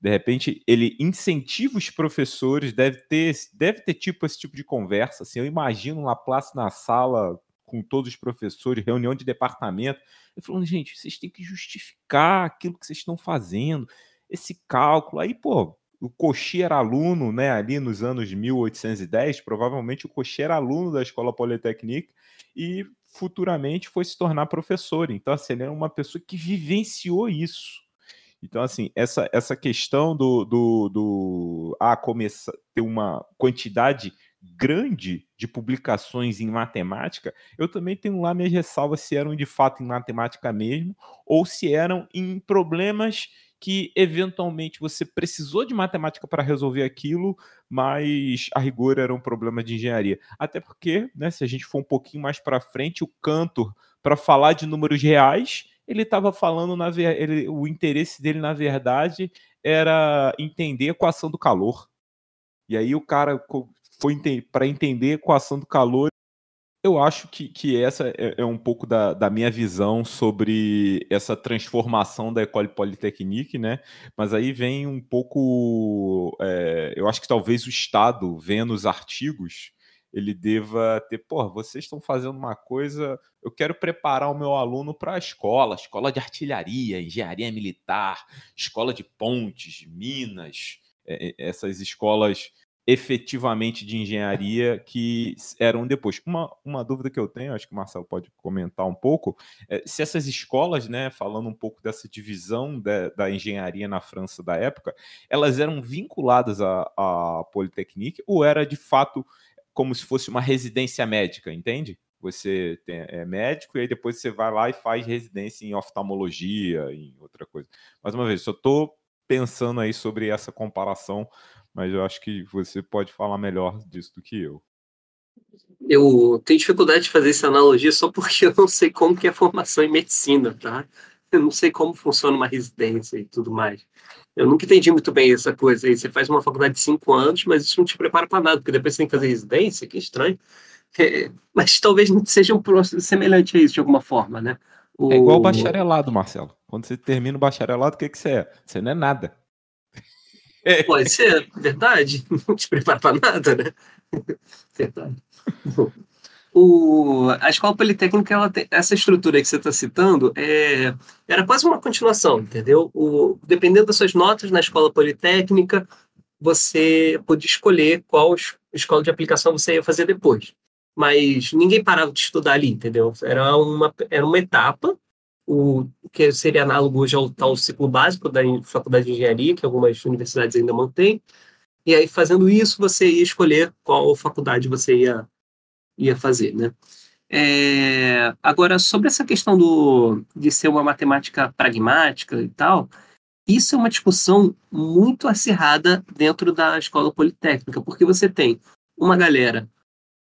De repente, ele incentiva os professores, deve ter, deve ter tipo esse tipo de conversa. Assim, eu imagino Laplace na sala com todos os professores, reunião de departamento, ele falando, gente, vocês têm que justificar aquilo que vocês estão fazendo, esse cálculo. Aí, pô, o Cochi era aluno, né, ali nos anos 1810, provavelmente o Cochi era aluno da Escola Politécnica e futuramente foi se tornar professor. Então, assim, ele é uma pessoa que vivenciou isso. Então, assim, essa, essa questão do, do, do ah, começar ter uma quantidade grande de publicações em matemática, eu também tenho lá minhas ressalvas se eram de fato em matemática mesmo ou se eram em problemas que eventualmente você precisou de matemática para resolver aquilo, mas a rigor era um problema de engenharia. Até porque, né, se a gente for um pouquinho mais para frente, o Cantor, para falar de números reais, ele estava falando, na ele, o interesse dele, na verdade, era entender a equação do calor. E aí o cara foi para entender a equação do calor, eu acho que, que essa é, é um pouco da, da, minha visão sobre essa transformação da École Polytechnique, né? Mas aí vem um pouco. É, eu acho que talvez o Estado, vendo os artigos, ele deva ter, pô, vocês estão fazendo uma coisa. Eu quero preparar o meu aluno para a escola, escola de artilharia, engenharia militar, escola de pontes, minas, é, é essas escolas efetivamente de engenharia que eram depois. Uma, uma dúvida que eu tenho, acho que o Marcelo pode comentar um pouco, é se essas escolas, né, falando um pouco dessa divisão da, da engenharia na França da época, elas eram vinculadas à, à Polytechnique ou era de fato como se fosse uma residência médica, entende? Você tem, é médico e aí depois você vai lá e faz residência em oftalmologia, em outra coisa. Mais uma vez, eu estou pensando aí sobre essa comparação mas eu acho que você pode falar melhor disso do que eu. Eu tenho dificuldade de fazer essa analogia só porque eu não sei como que é a formação em medicina, tá? Eu não sei como funciona uma residência e tudo mais. Eu nunca entendi muito bem essa coisa aí. Você faz uma faculdade de cinco anos, mas isso não te prepara para nada, porque depois você tem que fazer residência, que estranho. É, mas talvez seja um semelhante a isso de alguma forma, né? O... É igual o bacharelado, Marcelo. Quando você termina o bacharelado, o que, que você é? Você não é nada. Pode ser, verdade. (laughs) Não te prepara para nada, né? (laughs) Verdade. O, a escola politécnica, ela tem, essa estrutura que você está citando, é, era quase uma continuação, entendeu? O, dependendo das suas notas na escola politécnica, você podia escolher qual escola de aplicação você ia fazer depois. Mas ninguém parava de estudar ali, entendeu? Era uma, era uma etapa, o que seria análogo hoje ao tal ciclo básico da faculdade de engenharia, que algumas universidades ainda mantêm. E aí, fazendo isso, você ia escolher qual faculdade você ia, ia fazer, né? É, agora, sobre essa questão do, de ser uma matemática pragmática e tal, isso é uma discussão muito acirrada dentro da escola politécnica, porque você tem uma galera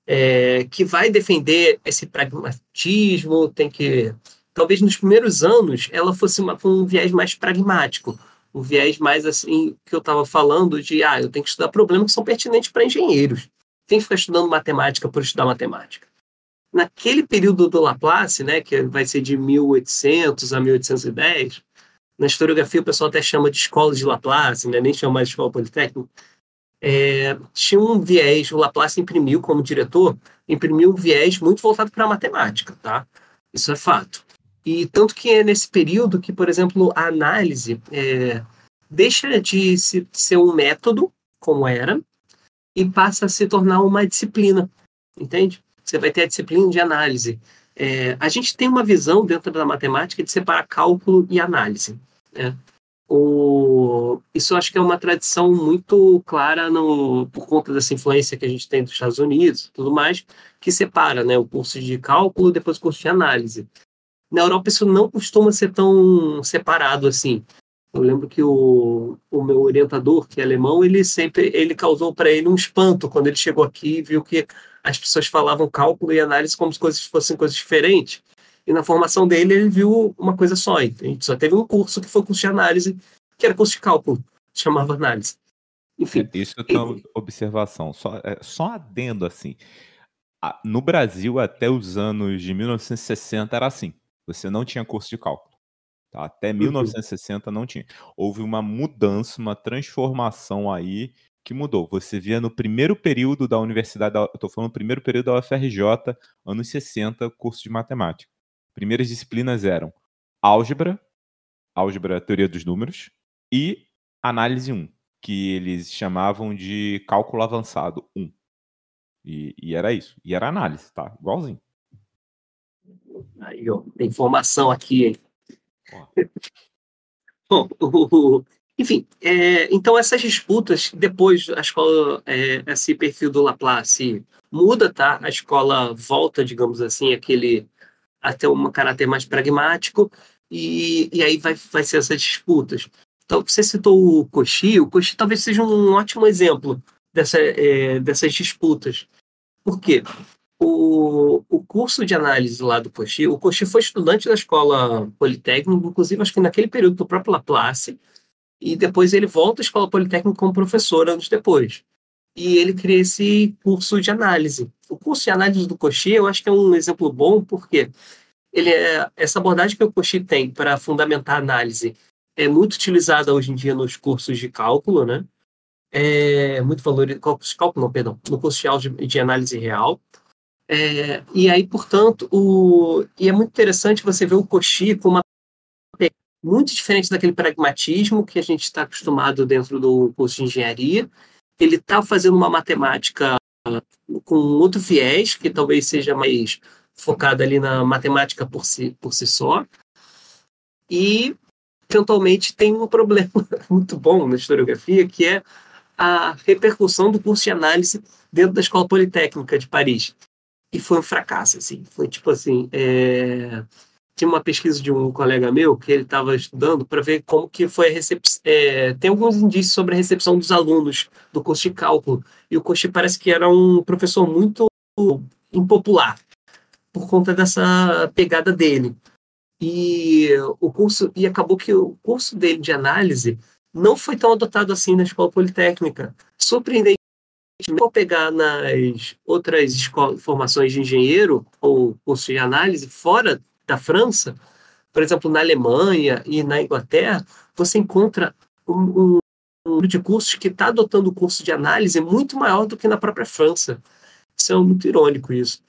é, que vai defender esse pragmatismo, tem que. Talvez nos primeiros anos ela fosse uma, com um viés mais pragmático, um viés mais assim que eu estava falando de ah, eu tenho que estudar problemas que são pertinentes para engenheiros. Tem que ficar estudando matemática por estudar matemática. Naquele período do Laplace, né, que vai ser de 1800 a 1810, na historiografia o pessoal até chama de escola de Laplace, né? nem chama mais de escola politécnica, é, tinha um viés, o Laplace imprimiu como diretor, imprimiu um viés muito voltado para a matemática, tá? Isso é fato. E tanto que é nesse período que, por exemplo, a análise é, deixa de se, ser um método, como era, e passa a se tornar uma disciplina, entende? Você vai ter a disciplina de análise. É, a gente tem uma visão dentro da matemática de separar cálculo e análise. Né? O, isso acho que é uma tradição muito clara no, por conta dessa influência que a gente tem dos Estados Unidos e tudo mais, que separa né, o curso de cálculo depois o curso de análise. Na Europa isso não costuma ser tão separado assim. Eu lembro que o, o meu orientador, que é alemão, ele sempre ele causou para ele um espanto quando ele chegou aqui e viu que as pessoas falavam cálculo e análise como se coisas fossem coisas diferentes. E na formação dele, ele viu uma coisa só. A gente só teve um curso que foi curso de análise, que era curso de cálculo, chamava análise. Enfim. É, isso é uma observação, só, é, só adendo assim. No Brasil, até os anos de 1960 era assim. Você não tinha curso de cálculo. Tá? Até 1960 uhum. não tinha. Houve uma mudança, uma transformação aí que mudou. Você via no primeiro período da universidade, eu estou falando primeiro período da UFRJ, anos 60, curso de matemática primeiras disciplinas eram álgebra, álgebra teoria dos números, e análise 1, que eles chamavam de cálculo avançado 1. E, e era isso. E era análise, tá? Igualzinho. Aí, ó, tem informação aqui, hein? (laughs) Bom, o, enfim, é, então essas disputas, depois a escola, é, esse perfil do Laplace muda, tá? A escola volta, digamos assim, aquele até um caráter mais pragmático, e, e aí vai, vai ser essas disputas. Então, você citou o Cauchy, o Cauchy talvez seja um ótimo exemplo dessa, é, dessas disputas. Por quê? O, o curso de análise lá do Cauchy, o Cauchy foi estudante da escola politécnica, inclusive acho que naquele período do próprio Laplace, e depois ele volta à escola politécnica como professor anos depois e ele cria esse curso de análise. O curso de análise do Cauchy, eu acho que é um exemplo bom, porque ele é, essa abordagem que o Cauchy tem para fundamentar a análise é muito utilizada hoje em dia nos cursos de cálculo, né? É muito valorizado, cálculo, não, perdão, no curso de, de análise real. É, e aí, portanto, o, e é muito interessante você ver o Cauchy com uma muito diferente daquele pragmatismo que a gente está acostumado dentro do curso de engenharia, ele está fazendo uma matemática com outro viés, que talvez seja mais focada ali na matemática por si, por si só. E, eventualmente, tem um problema (laughs) muito bom na historiografia, que é a repercussão do curso de análise dentro da Escola Politécnica de Paris. E foi um fracasso, assim. Foi tipo assim, é tinha uma pesquisa de um colega meu que ele estava estudando para ver como que foi a recepção. É, tem alguns indícios sobre a recepção dos alunos do curso de cálculo. E o Cochi parece que era um professor muito impopular por conta dessa pegada dele. E o curso e acabou que o curso dele de análise não foi tão adotado assim na escola politécnica. Surpreendentemente, ao pegar nas outras escolas, formações de engenheiro ou curso de análise fora da França, por exemplo, na Alemanha e na Inglaterra, você encontra um, um, um número de cursos que está adotando o curso de análise muito maior do que na própria França. Isso é muito irônico isso.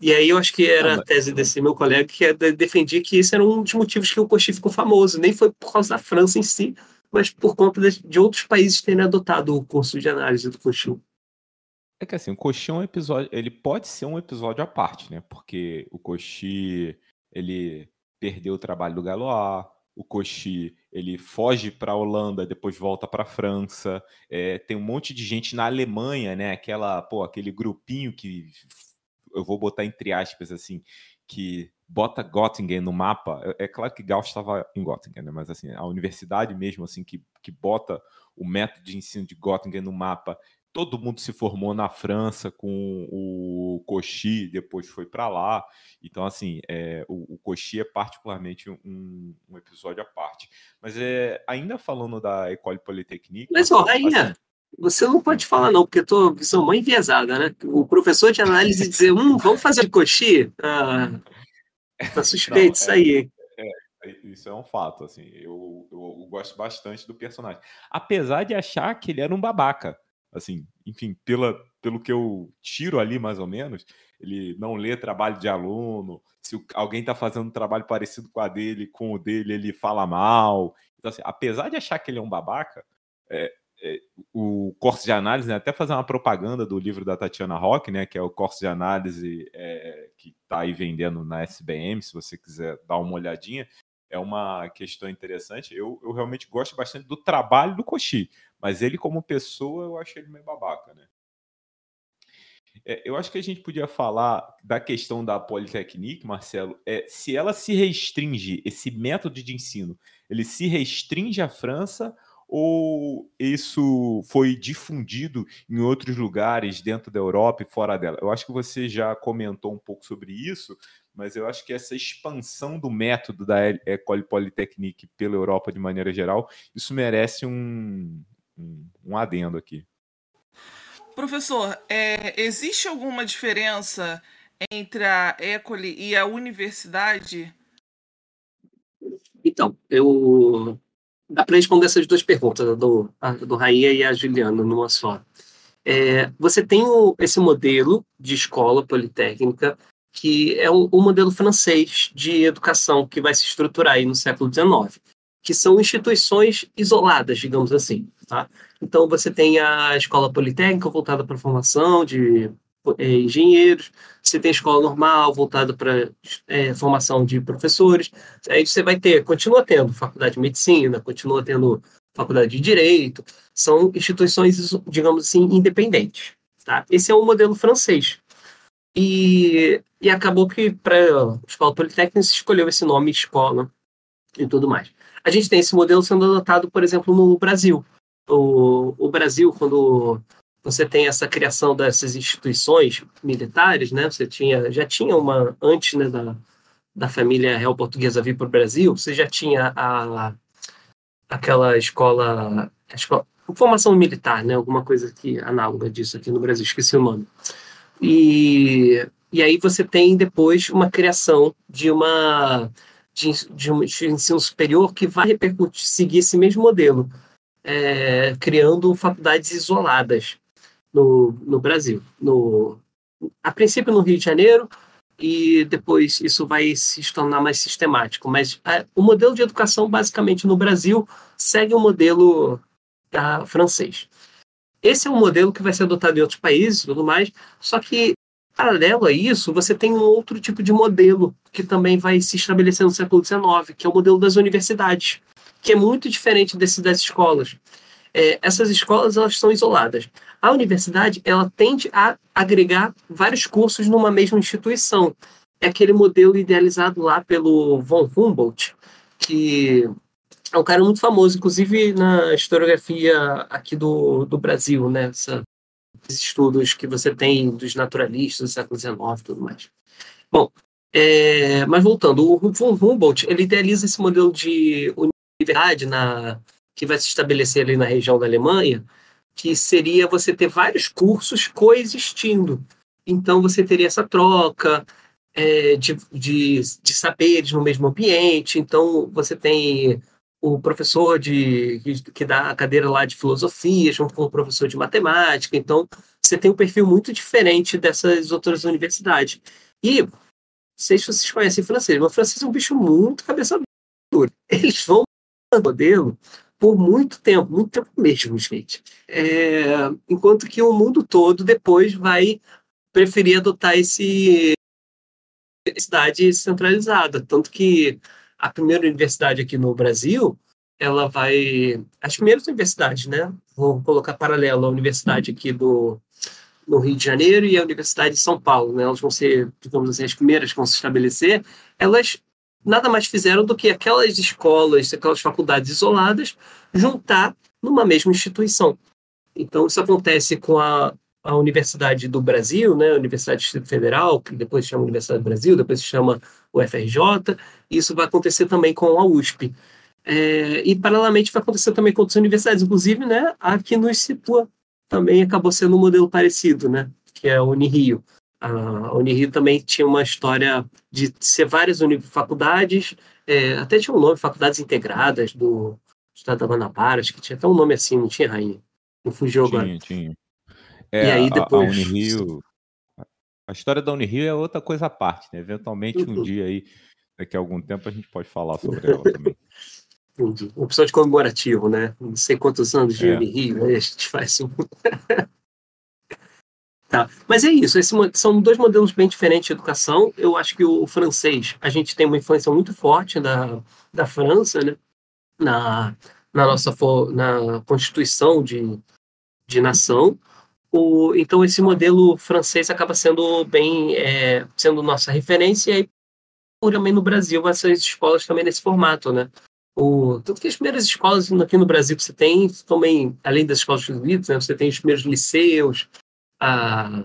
E aí eu acho que era a tese desse meu colega que é defendia que esse era um dos motivos que o Cauchy ficou famoso. Nem foi por causa da França em si, mas por conta de, de outros países terem adotado o curso de análise do Cauchy. É que assim, o Cauchy é um episódio, ele pode ser um episódio à parte, né? Porque o Cauchy, ele perdeu o trabalho do Galois, o Cauchy, ele foge para a Holanda, depois volta para a França. É, tem um monte de gente na Alemanha, né? Aquela, pô, aquele grupinho que eu vou botar entre aspas assim, que bota Göttingen no mapa. É, é claro que Gauss estava em Göttingen, né? mas assim, a universidade mesmo assim que, que bota o método de ensino de Göttingen no mapa todo mundo se formou na França com o Cauchy, depois foi para lá. Então, assim, é, o, o Cauchy é particularmente um, um, episódio à parte. Mas é, ainda falando da École Polytechnique... Mas, ó, Rainha, assim, você não pode falar não, porque eu tô visão mãe enviesada, né? O professor de análise dizer, hum, vamos fazer Cauchy? Ah, tá (laughs) suspeito não, isso aí. É, é, isso é um fato, assim, eu, eu, eu gosto bastante do personagem. Apesar de achar que ele era um babaca assim, enfim, pela, pelo que eu tiro ali mais ou menos, ele não lê trabalho de aluno, se alguém está fazendo um trabalho parecido com a dele, com o dele, ele fala mal. Então, assim, apesar de achar que ele é um babaca, é, é, o curso de análise, né, até fazer uma propaganda do livro da Tatiana Rock, né, que é o curso de análise é, que está aí vendendo na SBM, se você quiser dar uma olhadinha, é uma questão interessante. Eu, eu realmente gosto bastante do trabalho do Koshi, mas ele, como pessoa, eu acho ele meio babaca, né? É, eu acho que a gente podia falar da questão da Polytechnique, Marcelo, é, se ela se restringe, esse método de ensino, ele se restringe à França ou isso foi difundido em outros lugares dentro da Europa e fora dela? Eu acho que você já comentou um pouco sobre isso, mas eu acho que essa expansão do método da École Polytechnique pela Europa de maneira geral, isso merece um, um, um adendo aqui. Professor, é, existe alguma diferença entre a École e a universidade? Então, eu dá para responder essas duas perguntas, do, do Raia e a Juliana, numa só. É, você tem o, esse modelo de escola politécnica que é um, um, modelo francês de educação que vai se estruturar aí no século XIX, que são instituições isoladas, digamos assim. Tá? Então, você tem a escola politécnica voltada para a formação de é, engenheiros, você tem escola normal voltada para é, formação de professores, aí você vai ter, continua tendo faculdade de medicina, continua tendo faculdade de direito, são instituições, digamos assim, independentes. Tá? Esse é o modelo francês. E, e acabou que para a escola politécnica se escolheu esse nome escola e tudo mais. A gente tem esse modelo sendo adotado, por exemplo, no Brasil. O, o Brasil, quando você tem essa criação dessas instituições militares, né? Você tinha, já tinha uma antes né, da, da família real portuguesa vir para o Brasil, você já tinha a, aquela escola, escola, formação militar, né? Alguma coisa que análoga disso aqui no Brasil, esqueci o nome. E, e aí você tem depois uma criação de uma de, de um de ensino superior que vai repercutir, seguir esse mesmo modelo, é, criando faculdades isoladas no, no Brasil. No, a princípio no Rio de Janeiro, e depois isso vai se tornar mais sistemático. Mas a, o modelo de educação, basicamente, no Brasil, segue o modelo da, francês. Esse é um modelo que vai ser adotado em outros países e tudo mais, só que, paralelo a isso, você tem um outro tipo de modelo que também vai se estabelecer no século XIX, que é o modelo das universidades, que é muito diferente desse das escolas. É, essas escolas elas são isoladas. A universidade ela tende a agregar vários cursos numa mesma instituição. É aquele modelo idealizado lá pelo von Humboldt, que é um cara muito famoso, inclusive na historiografia aqui do, do Brasil, né? Essa, esses estudos que você tem dos naturalistas do século XIX e tudo mais. Bom, é, mas voltando, o von Humboldt ele idealiza esse modelo de universidade na, que vai se estabelecer ali na região da Alemanha, que seria você ter vários cursos coexistindo. Então você teria essa troca é, de, de, de saberes no mesmo ambiente. Então você tem o professor de que, que, dá a cadeira lá de filosofia com o professor de matemática. Então, você tem um perfil muito diferente dessas outras universidades. E, não sei se vocês conhecem francês, mas francês é um bicho muito cabeça dura. Eles vão modelo por muito tempo, muito tempo mesmo, gente. É, enquanto que o mundo todo depois vai preferir adotar esse universidade centralizada, tanto que a primeira universidade aqui no Brasil, ela vai as primeiras universidades, né? Vou colocar paralelo a universidade aqui do no Rio de Janeiro e a Universidade de São Paulo, né? Elas vão ser, digamos assim, as primeiras que vão se estabelecer. Elas nada mais fizeram do que aquelas escolas, aquelas faculdades isoladas, juntar numa mesma instituição. Então, isso acontece com a, a Universidade do Brasil, né, Universidade Federal, que depois se chama Universidade do Brasil, depois se chama UFRJ, e isso vai acontecer também com a USP. É, e, paralelamente, vai acontecer também com outras universidades, inclusive, né, aqui no situa também acabou sendo um modelo parecido, né, que é a Unirio. A Unirio também tinha uma história de ser várias faculdades, é, até tinha um nome, faculdades integradas do Estado da Guanabara, acho que tinha até um nome assim, não tinha, Rainha? Não fugiu tinha, agora. Tinha, é, e aí depois... A, a Unirio... A história da Unirio é outra coisa à parte, né? Eventualmente, um dia aí, daqui a algum tempo, a gente pode falar (laughs) sobre ela também. Um episódio comemorativo, né? Não sei quantos anos de é. Unirio, aí a gente faz um... (laughs) Tá. Mas é isso, esse, são dois modelos bem diferentes de educação. Eu acho que o francês, a gente tem uma influência muito forte da, da França, né? Na, na nossa na constituição de, de nação. O, então, esse modelo francês acaba sendo bem, é, sendo nossa referência e também no Brasil, essas escolas também nesse formato, né? O, tanto que as primeiras escolas aqui no Brasil que você tem, também, além das escolas Unidos, né, você tem os primeiros liceus, ah,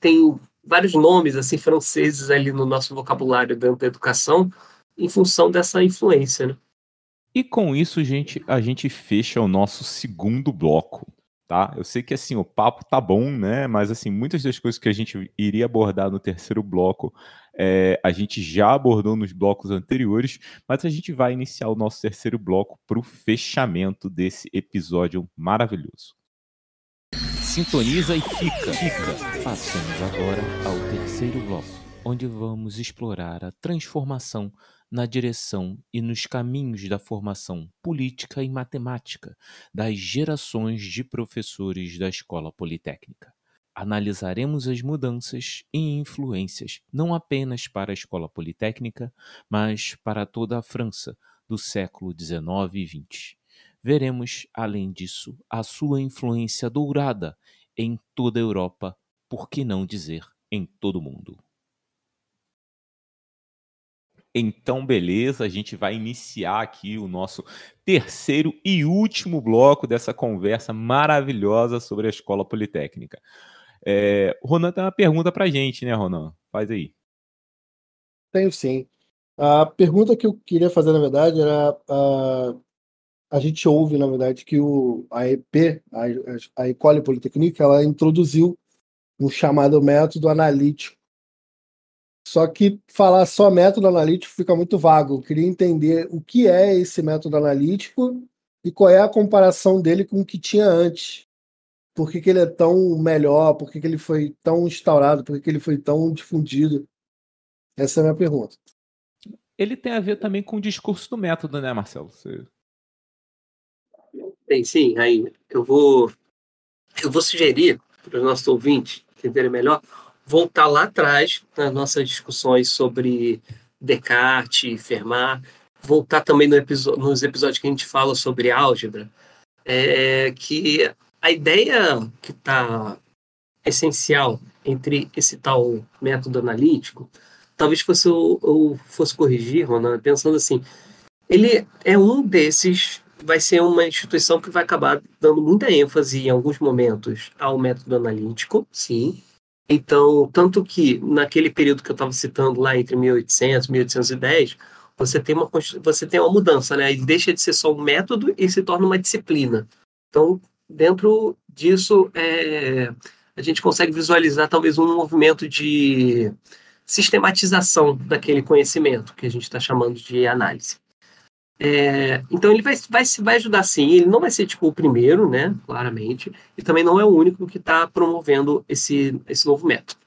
tem vários nomes assim franceses ali no nosso vocabulário dentro da educação em função dessa influência. Né? E com isso, gente, a gente fecha o nosso segundo bloco, tá? Eu sei que assim o papo tá bom, né? Mas assim muitas das coisas que a gente iria abordar no terceiro bloco é, a gente já abordou nos blocos anteriores, mas a gente vai iniciar o nosso terceiro bloco para o fechamento desse episódio maravilhoso. Sintoniza e fica. fica. Passamos agora ao terceiro bloco, onde vamos explorar a transformação na direção e nos caminhos da formação política e matemática das gerações de professores da Escola Politécnica. Analisaremos as mudanças e influências não apenas para a Escola Politécnica, mas para toda a França do século XIX e XX veremos, além disso, a sua influência dourada em toda a Europa, por que não dizer em todo o mundo. Então, beleza, a gente vai iniciar aqui o nosso terceiro e último bloco dessa conversa maravilhosa sobre a Escola Politécnica. É, o Ronan tem uma pergunta para a gente, né, Ronan? Faz aí. Tenho sim. A pergunta que eu queria fazer, na verdade, era a gente ouve, na verdade, que o, a EP, a, a Ecole Polytechnique, ela introduziu um chamado método analítico. Só que falar só método analítico fica muito vago. Eu queria entender o que é esse método analítico e qual é a comparação dele com o que tinha antes. Por que, que ele é tão melhor? Por que, que ele foi tão instaurado? Por que, que ele foi tão difundido? Essa é a minha pergunta. Ele tem a ver também com o discurso do método, né, Marcelo? Você tem sim, Rainha. Eu vou, eu vou sugerir para os nossos ouvintes entenderem melhor, voltar lá atrás nas nossas discussões sobre Descartes, Fermat, voltar também no nos episódios que a gente fala sobre álgebra, é que a ideia que está essencial entre esse tal método analítico, talvez fosse eu, eu fosse corrigir, Ronan, pensando assim, ele é um desses vai ser uma instituição que vai acabar dando muita ênfase em alguns momentos ao método analítico, sim. Então, tanto que naquele período que eu estava citando lá entre 1800 e 1810, você tem uma você tem uma mudança, né? Ele deixa de ser só um método e se torna uma disciplina. Então, dentro disso, é, a gente consegue visualizar talvez um movimento de sistematização daquele conhecimento que a gente está chamando de análise. É, então ele vai, vai, vai ajudar sim, ele não vai ser tipo o primeiro, né, claramente, e também não é o único que está promovendo esse, esse novo método.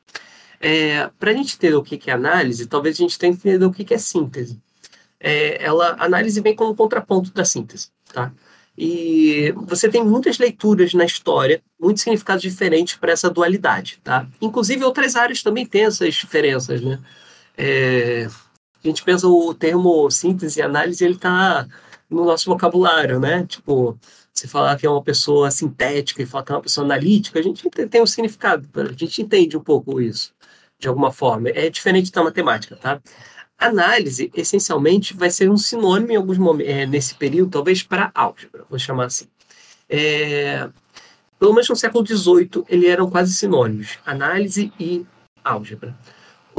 É, Para a gente entender o que é análise, talvez a gente tenha que entender o que é síntese. É, ela, a análise vem como contraponto da síntese, tá? E você tem muitas leituras na história, muitos significados diferentes para essa dualidade, tá? Inclusive outras áreas também têm essas diferenças, né? É, a gente pensa o termo síntese e análise, ele está no nosso vocabulário, né? Tipo, você falar que é uma pessoa sintética e falar que é uma pessoa analítica, a gente tem um significado, a gente entende um pouco isso, de alguma forma. É diferente da matemática, tá? Análise, essencialmente, vai ser um sinônimo em alguns momentos, é, nesse período, talvez para álgebra, vou chamar assim. É, pelo menos no século XVIII, ele eram quase sinônimos, análise e álgebra.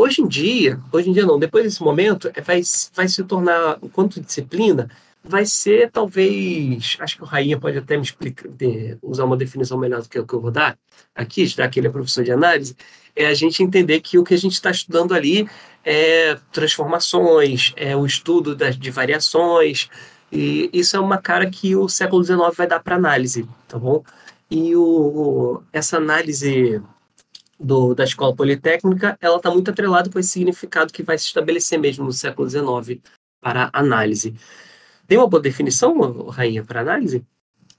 Hoje em dia, hoje em dia não, depois desse momento, é, vai, vai se tornar, enquanto disciplina, vai ser talvez, acho que o Rainha pode até me explicar, de, usar uma definição melhor do que, que eu vou dar aqui, já que ele é professor de análise, é a gente entender que o que a gente está estudando ali é transformações, é o estudo das, de variações, e isso é uma cara que o século XIX vai dar para análise, tá bom? E o, essa análise do, da escola politécnica, ela está muito atrelada com esse significado que vai se estabelecer mesmo no século XIX para análise. Tem uma boa definição, Rainha, para análise?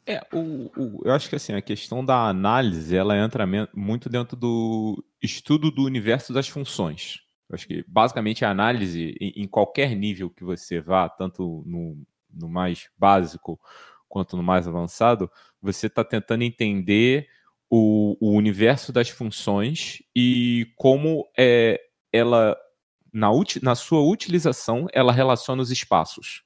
É, o, o, eu acho que assim, a questão da análise, ela entra muito dentro do estudo do universo das funções. Eu acho que basicamente a análise, em, em qualquer nível que você vá, tanto no, no mais básico quanto no mais avançado, você está tentando entender o, o, universo das funções e como é, ela, na, na sua utilização, ela relaciona os espaços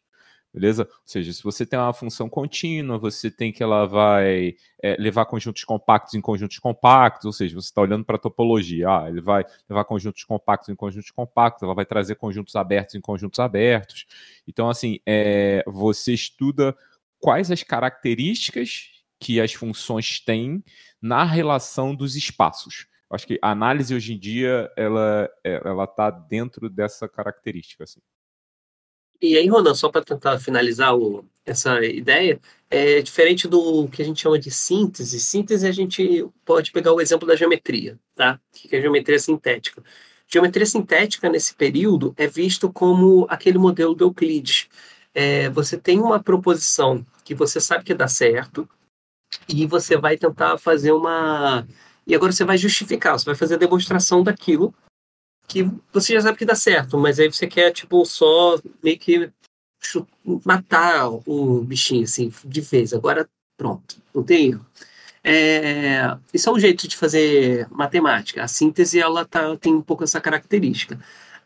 beleza? Ou seja, se você tem uma função contínua, você tem que ela vai é, levar conjuntos compactos em conjuntos compactos, ou seja, você está olhando para a topologia, ah, ele vai levar conjuntos compactos em conjuntos compactos, ela vai trazer conjuntos abertos em conjuntos abertos. Então, assim, é, você estuda quais as características que as funções têm na relação dos espaços. Acho que a análise hoje em dia ela é, ela está dentro dessa característica. Assim. E aí, Ronan, só para tentar finalizar o, essa ideia, é diferente do que a gente chama de síntese. Síntese a gente pode pegar o exemplo da geometria, tá? Que é a geometria sintética. Geometria sintética nesse período é visto como aquele modelo do Euclides. É, você tem uma proposição que você sabe que dá certo e você vai tentar fazer uma e agora você vai justificar, você vai fazer a demonstração daquilo que você já sabe que dá certo, mas aí você quer, tipo, só meio que matar o bichinho, assim, de vez. Agora, pronto, não tem erro. É, isso é um jeito de fazer matemática. A síntese, ela tá, tem um pouco essa característica.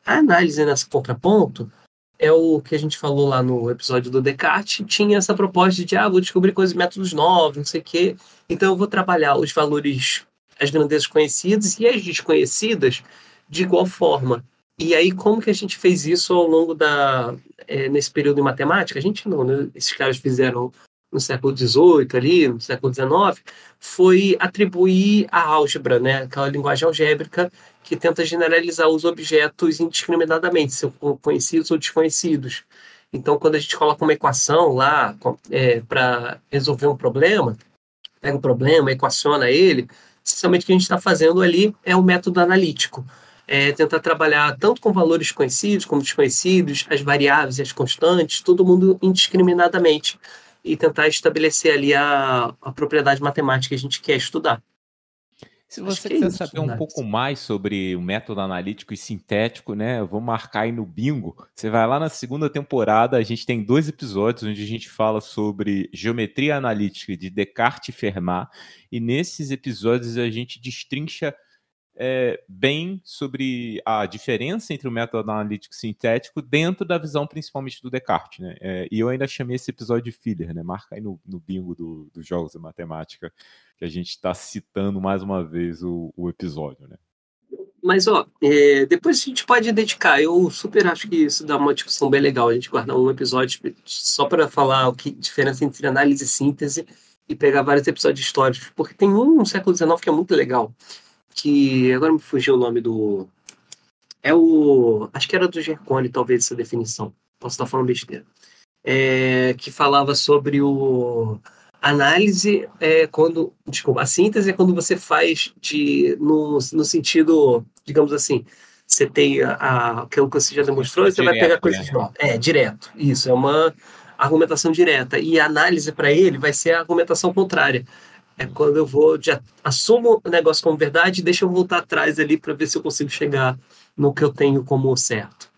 A análise nesse contraponto é o que a gente falou lá no episódio do Descartes, tinha essa proposta de, ah, vou descobrir coisas, métodos novos, não sei o quê. Então eu vou trabalhar os valores, as grandezas conhecidas e as desconhecidas de igual forma. E aí, como que a gente fez isso ao longo da. É, nesse período em matemática? A gente não, né? Esses caras fizeram no século XVIII, ali, no século XIX, foi atribuir a álgebra, né? aquela linguagem algébrica que tenta generalizar os objetos indiscriminadamente, sejam conhecidos ou desconhecidos. Então, quando a gente coloca uma equação lá é, para resolver um problema, pega um problema, equaciona ele, essencialmente o que a gente está fazendo ali é o método analítico é, tentar trabalhar tanto com valores conhecidos como desconhecidos, as variáveis e as constantes, todo mundo indiscriminadamente, e tentar estabelecer ali a, a propriedade matemática que a gente quer estudar. Se você quiser é saber um pouco mais sobre o método analítico e sintético, né? Eu vou marcar aí no bingo. Você vai lá na segunda temporada, a gente tem dois episódios onde a gente fala sobre geometria analítica de Descartes e Fermat. E nesses episódios a gente destrincha é, bem sobre a diferença entre o método analítico sintético dentro da visão principalmente do Descartes, né? É, e eu ainda chamei esse episódio de filler, né? Marca aí no, no bingo do, dos jogos de matemática que a gente está citando mais uma vez o, o episódio, né? Mas, ó, é, depois a gente pode dedicar. Eu super acho que isso dá uma discussão bem legal. A gente guardar um episódio só para falar o que diferença entre análise e síntese e pegar vários episódios históricos. Porque tem um no século XIX que é muito legal que agora me fugiu o nome do. É o. Acho que era do Gercone, talvez, essa definição. Posso estar falando besteira. É, que falava sobre o. Análise é quando. Desculpa, a síntese é quando você faz de. no, no sentido, digamos assim, você tem a, aquilo que você já demonstrou, você direto, vai pegar coisas é. novas. É, direto. Isso, é uma argumentação direta. E a análise para ele vai ser a argumentação contrária. É quando eu vou, já assumo o negócio como verdade, deixa eu voltar atrás ali para ver se eu consigo chegar no que eu tenho como certo.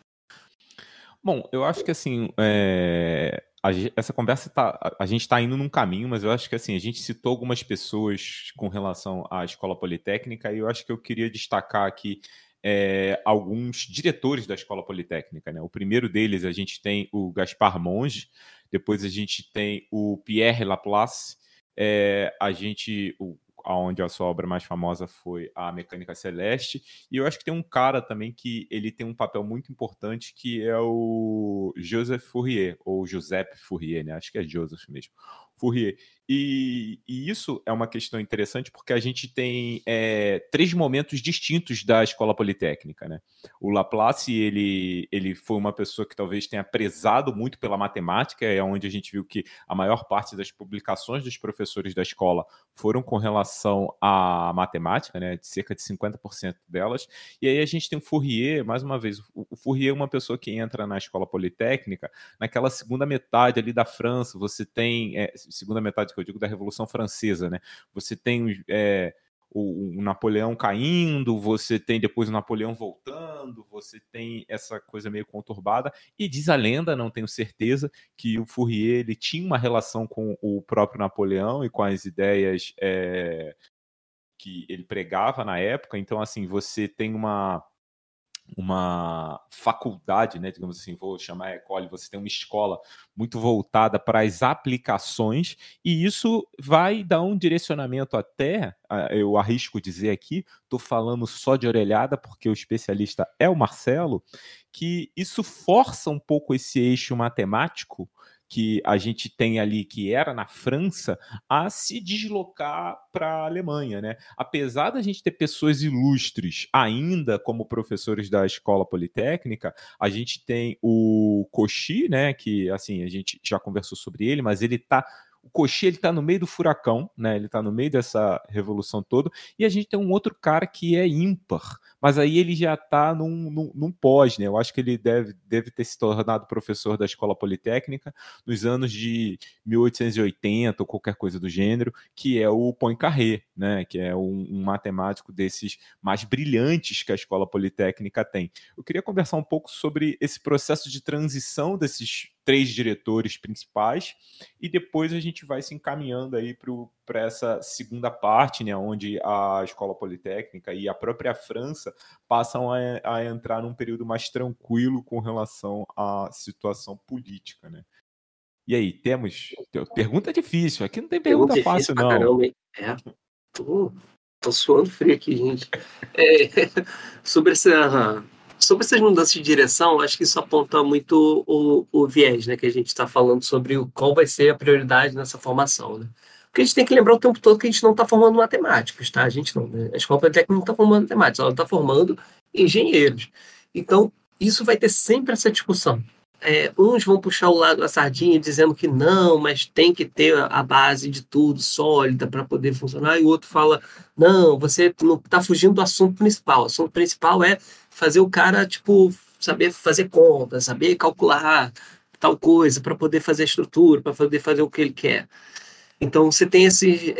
Bom, eu acho que assim, é, a, essa conversa tá, a, gente está indo num caminho, mas eu acho que assim, a gente citou algumas pessoas com relação à escola politécnica e eu acho que eu queria destacar aqui é, alguns diretores da escola politécnica. Né? O primeiro deles a gente tem o Gaspar Monge, depois a gente tem o Pierre Laplace, é, a gente, o, onde a sua obra mais famosa foi a Mecânica Celeste, e eu acho que tem um cara também que ele tem um papel muito importante que é o Joseph Fourier, ou Joseph Fourier, né? Acho que é Joseph mesmo. Fourier. E, e, isso é uma questão interessante porque a gente tem é, três momentos distintos da escola politécnica. Né? O Laplace ele, ele foi uma pessoa que talvez tenha prezado muito pela matemática, é onde a gente viu que a maior parte das publicações dos professores da escola foram com relação à matemática, né? de cerca de 50% delas. E aí a gente tem o Fourier, mais uma vez, o, Fourier é uma pessoa que entra na escola politécnica naquela segunda metade ali da França, você tem, é, segunda metade eu digo da Revolução Francesa, né? Você tem é, o, o, Napoleão caindo, você tem depois o Napoleão voltando, você tem essa coisa meio conturbada, e diz a lenda, não tenho certeza, que o Fourier ele tinha uma relação com o próprio Napoleão e com as ideias é, que ele pregava na época, então assim, você tem uma uma faculdade, né, digamos assim, vou chamar Ecole, você tem uma escola muito voltada para as aplicações, e isso vai dar um direcionamento até, eu arrisco dizer aqui, estou falando só de orelhada, porque o especialista é o Marcelo, que isso força um pouco esse eixo matemático que a gente tem ali, que era na França, a se deslocar para a Alemanha, né? Apesar da gente ter pessoas ilustres ainda como professores da escola politécnica, a gente tem o Cauchy, né? Que assim a gente já conversou sobre ele, mas ele está o Coxi ele está no meio do furacão, né? Ele está no meio dessa revolução toda. E a gente tem um outro cara que é ímpar, mas aí ele já está num, num, num, pós, né? Eu acho que ele deve, deve ter se tornado professor da escola politécnica nos anos de 1880 ou qualquer coisa do gênero, que é o Poincaré, né? Que é um, um matemático desses mais brilhantes que a escola politécnica tem. Eu queria conversar um pouco sobre esse processo de transição desses três diretores principais, e depois a gente vai se encaminhando aí para essa segunda parte, né, onde a Escola Politécnica e a própria França passam a, a entrar num período mais tranquilo com relação à situação política, né. E aí, temos. Pergunta difícil, aqui não tem pergunta, pergunta fácil, não. Caramba, é, tô, tô suando frio aqui, gente. É, (laughs) sobre essa Sobre essas mudanças de direção, acho que isso aponta muito o, o viés, né? Que a gente está falando sobre o, qual vai ser a prioridade nessa formação, né? Porque a gente tem que lembrar o tempo todo que a gente não está formando matemáticos, tá? A gente não, né? A escola politécnica não está formando matemáticos, ela está formando engenheiros. Então, isso vai ter sempre essa discussão. É, uns vão puxar o lado da sardinha dizendo que não, mas tem que ter a base de tudo sólida para poder funcionar, e o outro fala: não, você não está fugindo do assunto principal. O assunto principal é fazer o cara, tipo, saber fazer conta, saber calcular tal coisa para poder fazer a estrutura, para poder fazer o que ele quer. Então você tem esse,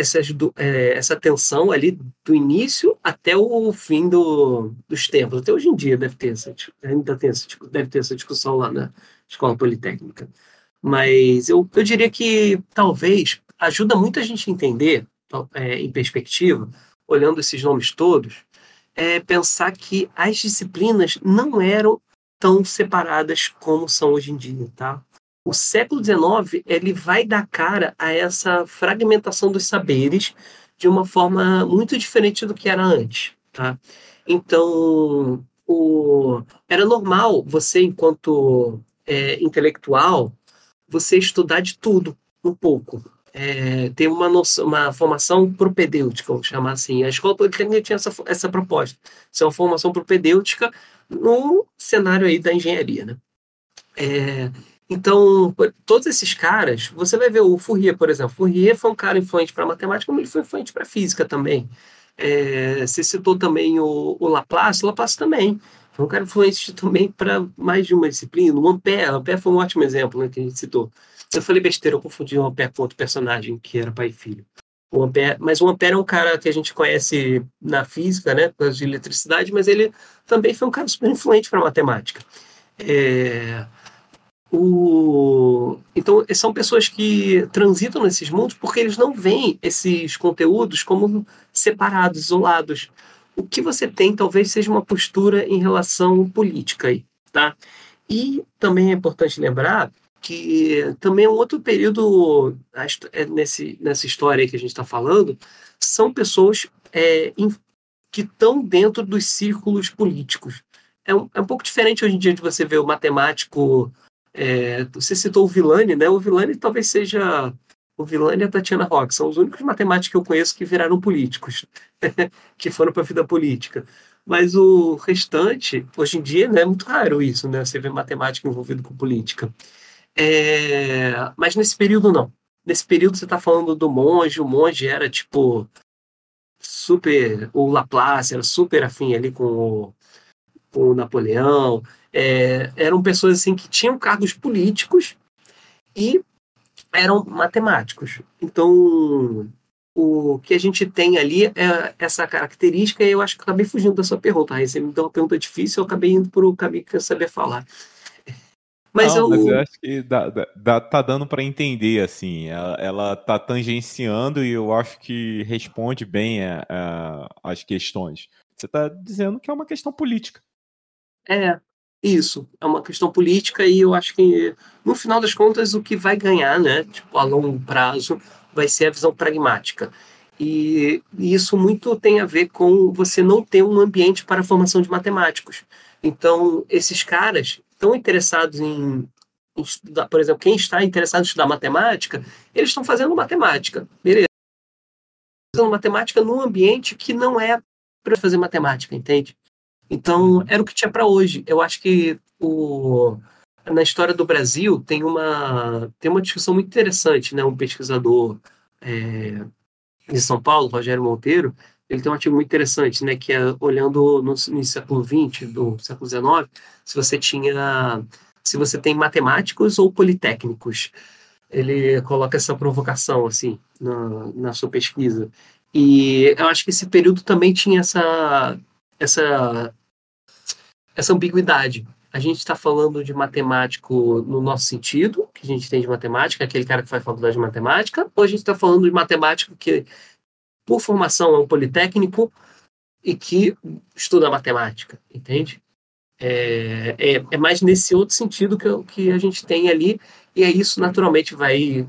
é, essa tensão ali do início até o fim do, dos tempos. Até hoje em dia deve ter essa, ainda tem essa, deve ter essa discussão lá na escola politécnica. Mas eu, eu diria que talvez ajuda muito a gente entender, é, em perspectiva, olhando esses nomes todos, é pensar que as disciplinas não eram tão separadas como são hoje em dia, tá? O século XIX ele vai dar cara a essa fragmentação dos saberes de uma forma muito diferente do que era antes, tá? Então, o... era normal você, enquanto é, intelectual, você estudar de tudo um pouco, é, ter uma, noção, uma formação propedêutica, vamos chamar assim. A escola politécnica tinha essa, essa proposta, ser uma formação propedêutica no cenário aí da engenharia, né? É, então, todos esses caras, você vai ver o Fourier, por exemplo. Fourier foi um cara influente para matemática, como ele foi influente para física também. É, você citou também o, o Laplace, o Laplace também. Foi um cara influente também para mais de uma disciplina. O Ampère, o Ampère foi um ótimo exemplo né, que a gente citou Eu falei besteira, eu confundi o Ampère com outro personagem que era pai e filho. O Ampère, mas o Ampère é um cara que a gente conhece na física, né, de eletricidade, mas ele também foi um cara super influente para matemática. É, o, então, são pessoas que transitam nesses mundos porque eles não veem esses conteúdos como separados, isolados. O que você tem talvez seja uma postura em relação política aí, tá? E também é importante lembrar que também é um outro período é, nesse, nessa história que a gente está falando, são pessoas é, que estão dentro dos círculos políticos. É um, é um pouco diferente hoje em dia de você ver o matemático. É, você citou o Villani, né? O Villani talvez seja. O Villani e a Tatiana Rock são os únicos matemáticos que eu conheço que viraram políticos, (laughs) que foram para a vida política. Mas o restante, hoje em dia, né, é muito raro isso, né? Você vê matemática envolvido com política. É, mas nesse período, não. Nesse período, você está falando do monge, o monge era tipo super. O Laplace era super afim ali com o, com o Napoleão. É, eram pessoas assim que tinham cargos políticos e eram matemáticos. Então, o que a gente tem ali é essa característica, e eu acho que acabei fugindo da sua pergunta. Aí você me deu uma pergunta difícil, eu acabei indo para o caminho que eu sabia falar. Mas, Não, eu... mas eu acho que dá, dá, tá dando para entender, assim. Ela, ela tá tangenciando e eu acho que responde bem a, a, as questões. Você está dizendo que é uma questão política. É, isso. É uma questão política e eu acho que, no final das contas, o que vai ganhar, né, tipo, a longo prazo, vai ser a visão pragmática. E, e isso muito tem a ver com você não ter um ambiente para a formação de matemáticos. Então, esses caras estão interessados em, em estudar, por exemplo, quem está interessado em estudar matemática, eles estão fazendo matemática, beleza? Fazendo matemática num ambiente que não é para fazer matemática, entende? Então, era o que tinha para hoje. Eu acho que o, na história do Brasil tem uma, tem uma discussão muito interessante, né? Um pesquisador é, de São Paulo, Rogério Monteiro, ele tem um artigo muito interessante, né, que é olhando no, no século XX, do século XIX, se você tinha, se você tem matemáticos ou politécnicos. Ele coloca essa provocação, assim, na, na sua pesquisa. E eu acho que esse período também tinha essa, essa, essa ambiguidade. A gente está falando de matemático no nosso sentido, que a gente tem de matemática, aquele cara que faz faculdade de matemática, ou a gente está falando de matemático que por formação é um politécnico e que estuda matemática, entende? É, é, é, mais nesse outro sentido que, que a gente tem ali, e é isso naturalmente vai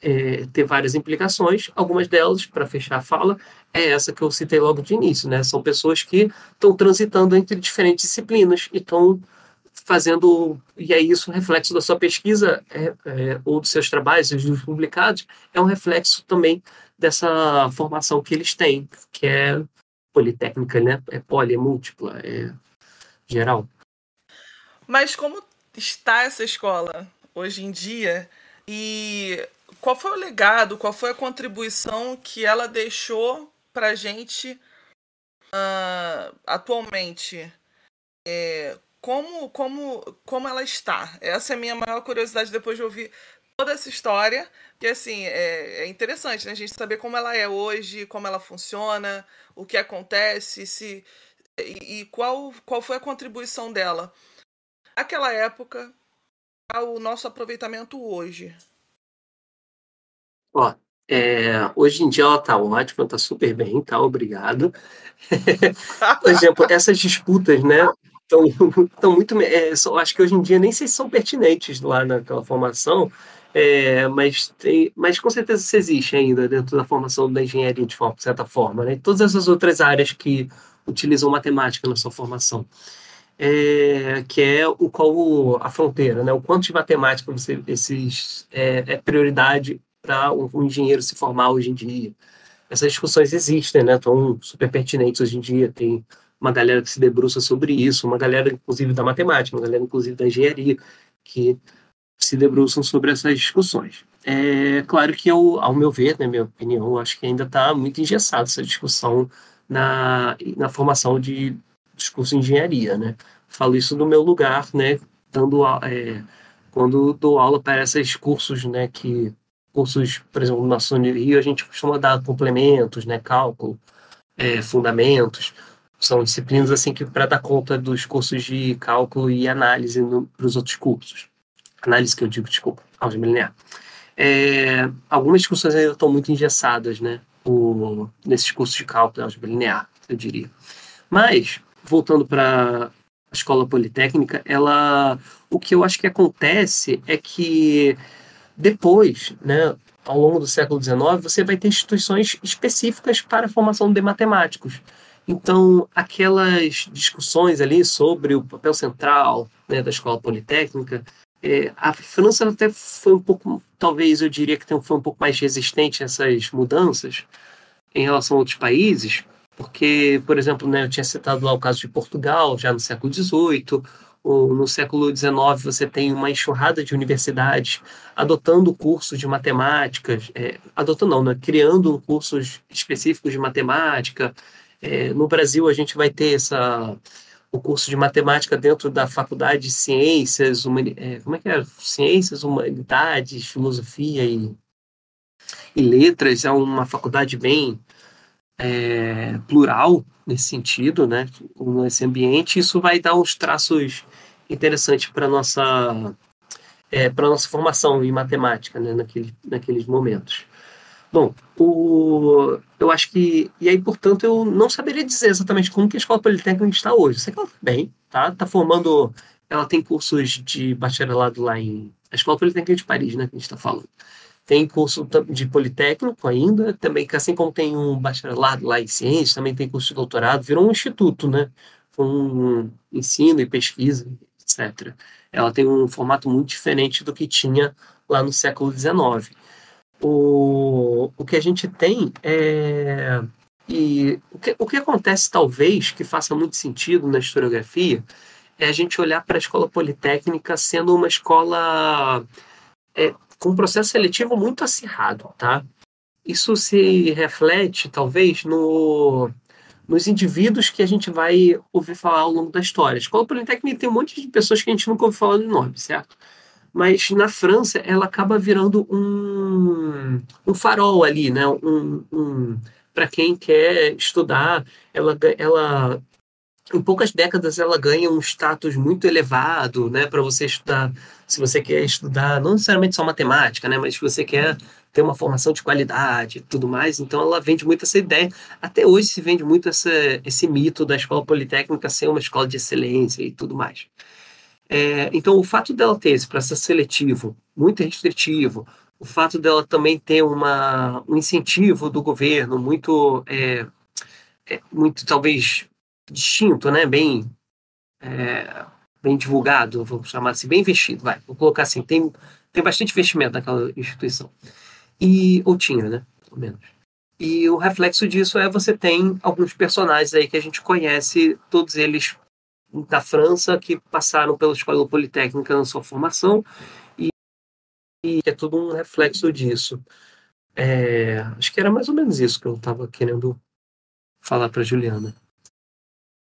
é, ter várias implicações. Algumas delas, para fechar a fala, é essa que eu citei logo de início, né? São pessoas que estão transitando entre diferentes disciplinas e estão fazendo, e é isso um reflexo da sua pesquisa é, é, ou dos seus trabalhos, dos publicados, é um reflexo também dessa formação que eles têm, que é politécnica, né? É poli, é múltipla, é geral. Mas como está essa escola hoje em dia e qual foi o legado, qual foi a contribuição que ela deixou para gente uh, atualmente? É, como, como, como ela está? Essa é a minha maior curiosidade depois de ouvir toda essa história, que assim, é, é, interessante, né? A gente saber como ela é hoje, como ela funciona, o que acontece, se e, e qual, qual foi a contribuição dela naquela época ao nosso aproveitamento hoje. Ó, é, hoje em dia ela tá ótima, tá super bem, tá? Obrigado. (laughs) Por exemplo, essas disputas, né? Estão tão muito. É, só, acho que hoje em dia nem sei se são pertinentes lá naquela formação, é, mas, tem, mas com certeza isso existe ainda dentro da formação da engenharia de forma, certa forma, né? todas essas outras áreas que utilizam matemática na sua formação. É, que é o qual a fronteira, né? O quanto de matemática você esses é, é prioridade para um, um, engenheiro se formar hoje em dia. Essas discussões existem, né? Estão super pertinentes hoje em dia. Tem uma galera que se debruça sobre isso, uma galera inclusive da matemática, uma galera inclusive da engenharia que se debruçam sobre essas discussões. É claro que eu, ao meu ver, na né, minha opinião, acho que ainda está muito engessada essa discussão na, na formação de discurso de engenharia, né? Falo isso do meu lugar, né? Dando é, quando dou aula para esses cursos, né, que cursos, por exemplo, nosso Rio, a gente costuma dar complementos, né, cálculo, é, fundamentos, são disciplinas assim que para dar conta dos cursos de cálculo e análise para os outros cursos. Análise que eu digo, desculpa, álgebra linear. É, algumas discussões ainda estão muito engessadas, né, o, nesses cursos de cálculo e álgebra linear, eu diria. Mas, voltando para a escola politécnica, ela, o que eu acho que acontece é que depois, né, ao longo do século XIX, você vai ter instituições específicas para a formação de matemáticos. Então, aquelas discussões ali sobre o papel central né, da escola politécnica, é, a França até foi um pouco, talvez eu diria que foi um pouco mais resistente a essas mudanças em relação a outros países, porque, por exemplo, né, eu tinha citado lá o caso de Portugal, já no século XVIII, ou no século XIX você tem uma enxurrada de universidades adotando cursos de matemática, é, adotando não, né, criando cursos específicos de matemática. É, no Brasil a gente vai ter essa o curso de matemática dentro da faculdade de ciências, humani, é, como é que é? Ciências, humanidades, filosofia e, e letras. É uma faculdade bem é, plural nesse sentido, né? Nesse ambiente, isso vai dar uns traços interessantes para nossa é, para nossa formação em matemática, né? Naquele, naqueles momentos. Bom, o, eu acho que e aí, portanto, eu não saberia dizer exatamente como que a escola politécnica está hoje. Sei que ela tá bem, tá? Tá formando, ela tem cursos de bacharelado lá em a escola politécnica de Paris, né? Que a gente está falando. Tem curso de politécnico ainda, também, assim como tem um bacharelado lá em ciências, também tem curso de doutorado, virou um instituto, né? Com ensino e pesquisa, etc. Ela tem um formato muito diferente do que tinha lá no século XIX. O, o que a gente tem é. E o que, o que acontece, talvez, que faça muito sentido na historiografia, é a gente olhar para a escola politécnica sendo uma escola é, com um processo seletivo muito acirrado, tá? Isso se reflete, talvez, no, nos indivíduos que a gente vai ouvir falar ao longo da história. A Escola Politécnica tem um monte de pessoas que a gente nunca ouviu falar do nome, certo? Mas na França, ela acaba virando um, um farol ali, né? Um, um para quem quer estudar, ela, ela em poucas décadas ela ganha um status muito elevado, né, para você estudar, se você quer estudar não necessariamente só matemática, né, mas se você quer ter uma formação de qualidade e tudo mais, então ela vende muito essa ideia. Até hoje se vende muito essa, esse mito da escola politécnica ser uma escola de excelência e tudo mais. É, então, o fato dela ter esse processo seletivo muito restritivo, o fato dela também ter uma, um incentivo do governo muito, é, é, muito talvez distinto, né? Bem, é, bem divulgado, vou chamar assim, bem investido, vai. Vou colocar assim, tem, tem bastante investimento naquela instituição. E, ou tinha, né? Pelo menos. E o reflexo disso é você tem alguns personagens aí que a gente conhece, todos eles da França, que passaram pela escola politécnica na sua formação, e, e é tudo um reflexo disso. É, acho que era mais ou menos isso que eu estava querendo falar para Juliana